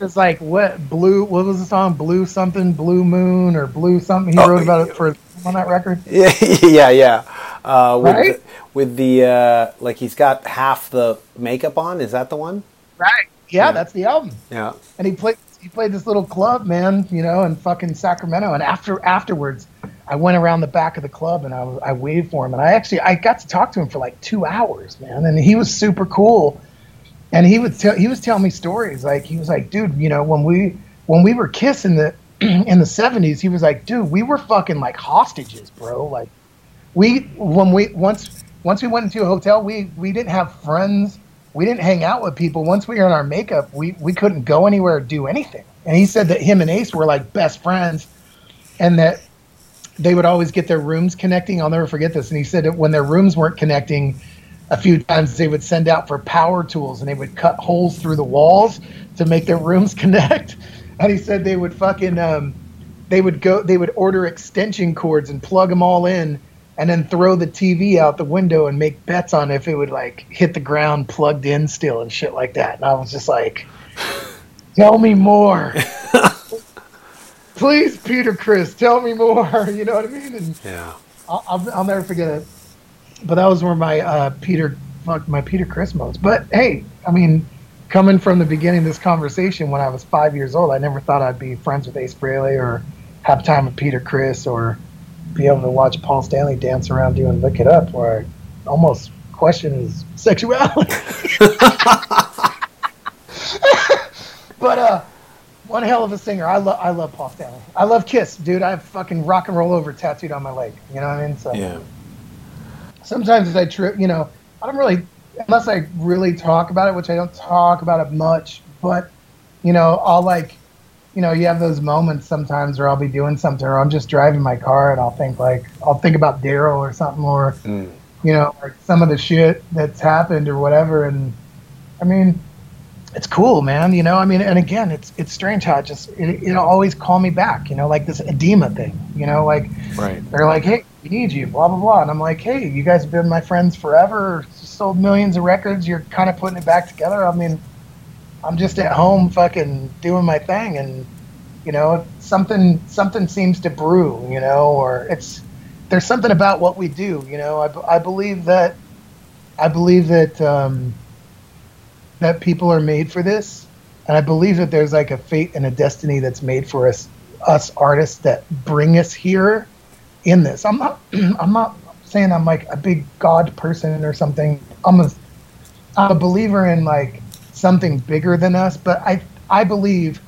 it's like what blue? What was the song? Blue something, Blue Moon, or Blue something? He Oh, wrote about it for [laughs] on that record. [laughs] Yeah. Yeah. Yeah. Uh, with Right? the, with the uh, like he's got half the makeup on. Is that the one? Right. Yeah, Yeah. that's the album. Yeah. And he played he played this little club, man, you know, in fucking Sacramento. And after afterwards, I went around the back of the club and I, I waved for him. And I actually I got to talk to him for like two hours, man. And he was super cool. And he would tell he was telling me stories. Like he was like, dude, you know, when we when we were kissing the [clears throat] in the seventies, he was like, dude, we were fucking like hostages, bro. Like we when we once once we went into a hotel, we we didn't have friends. We didn't hang out with people. Once we were in our makeup, we we couldn't go anywhere or do anything. And he said that him and Ace were like best friends, and that they would always get their rooms connecting. I'll never forget this. And he said that when their rooms weren't connecting, a few times they would send out for power tools and they would cut holes through the walls to make their rooms [laughs] connect. And he said they would fucking um, they would go they would order extension cords and plug them all in and then throw the TV out the window and make bets on if it would like hit the ground plugged in still and shit like that. And I was just like, [laughs] tell me more. Please, Peter Criss, tell me more. [laughs] You know what I mean? And Yeah. I'll, I'll, I'll never forget it. But that was where my uh, Peter, fuck, my Peter Criss modes. But hey, I mean, coming from the beginning of this conversation when I was five years old, I never thought I'd be friends with Ace Frehley or have time with Peter Criss or be able to watch Paul Stanley dance around you and Lick It Up, where I almost question his [laughs] sexuality. [laughs] but uh, one hell of a singer. I love I love Paul Stanley. I love Kiss, dude. I have fucking rock and roll over tattooed on my leg. You know what I mean? So Yeah. sometimes as I trip, you know, I don't really, unless I really talk about it, which I don't talk about it much, but, you know, I'll like, you know, you have those moments sometimes where I'll be doing something or I'm just driving my car and I'll think like, I'll think about Darrell or something or, Mm. you know, or some of the shit that's happened or whatever. And I mean, it's cool, man. You know, I mean, and again, it's it's strange how it just it, it'll always call me back. You know, like this Adema thing. You know, like Right. they're like, hey, we need you, blah, blah, blah. And I'm like, hey, you guys have been my friends forever, sold millions of records. You're kind of putting it back together. I mean, I'm just at home fucking doing my thing. And, you know, something, something seems to brew, you know, or it's, there's something about what we do, you know, I, I believe that, I believe that, um, that people are made for this. And I believe that there's like a fate and a destiny that's made for us, us artists that bring us here in this. I'm not [clears throat] I'm not saying I'm like a big God person or something. I'm a I'm a believer in like something bigger than us, but I I believe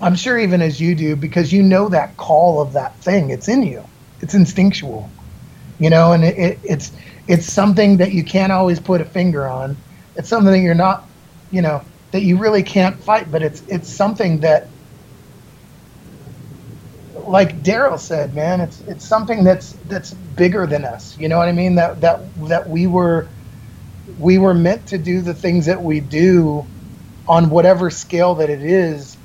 I'm sure even as you do because you know that call of that thing. It's in you. It's instinctual. You know, and it, it, it's it's something that you can't always put a finger on. It's something that you're not, you know, that you really can't fight, but it's it's something that like Darrell said, man, it's it's something that's that's bigger than us. You know what I mean? That that that we were we were meant to do the things that we do on whatever scale that it is,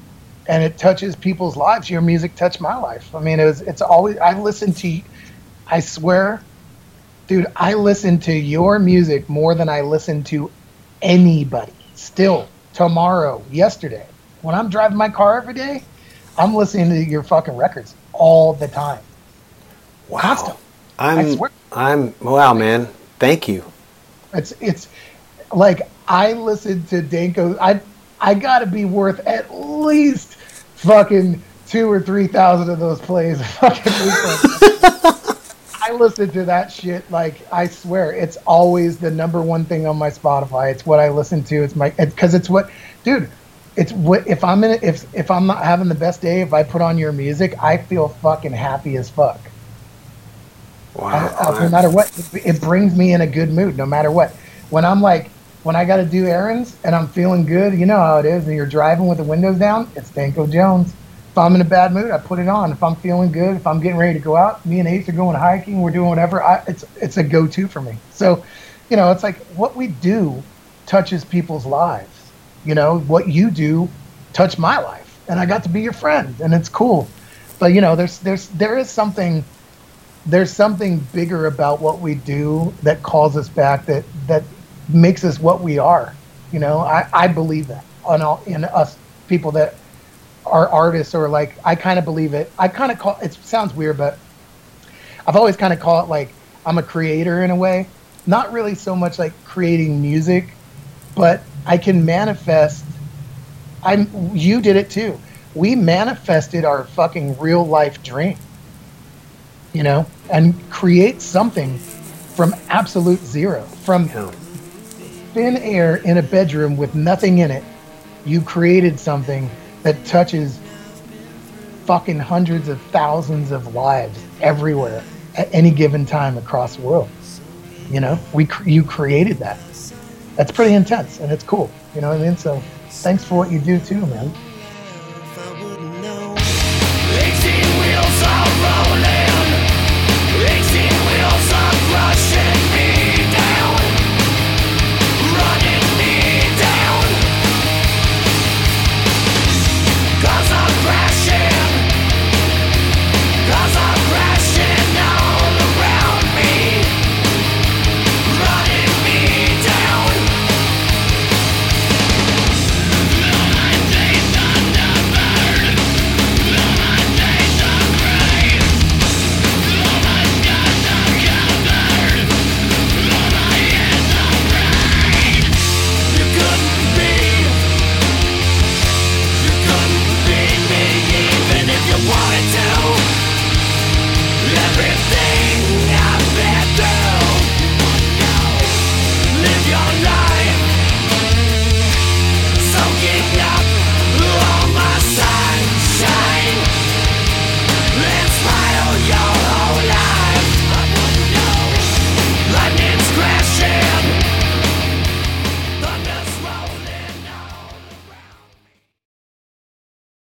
and it touches people's lives. Your music touched my life. I mean, it was it's always I listen to, I swear, dude, I listen to your music more than I listen to anybody. Still, tomorrow, yesterday, when I'm driving my car every day, I'm listening to your fucking records all the time. Wow. Constant. I I'm swear. I'm wow, man. Thank you. It's it's like I listened to Danko. I I got to be worth at least fucking two or three thousand of those plays. [laughs] I listen to that shit like I swear it's always the number one thing on my Spotify. It's what I listen to. It's my because it's what, dude. It's what if I'm in if if I'm not having the best day. If I put on your music, I feel fucking happy as fuck. I, Wow. I- no matter what, it, it brings me in a good mood. No matter what, when I'm like, when I got to do errands and I'm feeling good, you know how it is. And you're driving with the windows down, it's Danko Jones. If I'm in a bad mood, I put it on. If I'm feeling good, if I'm getting ready to go out, me and Ace are going hiking, we're doing whatever. I, it's it's a go-to for me. So, you know, it's like what we do touches people's lives. You know, what you do touched my life, and I got to be your friend, and it's cool. But you know, there's there's there is something there's something bigger about what we do that calls us back that that makes us what we are you know? I, I believe that on all in us people that are artists or like i kind of believe it. I kind of call it sounds weird but i've always kind of call it like i'm a creator in a way. Not really so much like creating music but i can manifest i'm you did it too. We manifested our fucking real life dream you know, and create something from absolute zero, from Yeah. thin air in a bedroom with nothing in it. You created something that touches fucking hundreds of thousands of lives everywhere at any given time across the world. You know, we you created that. That's pretty intense and it's cool. You know what I mean? So thanks for what you do too, man.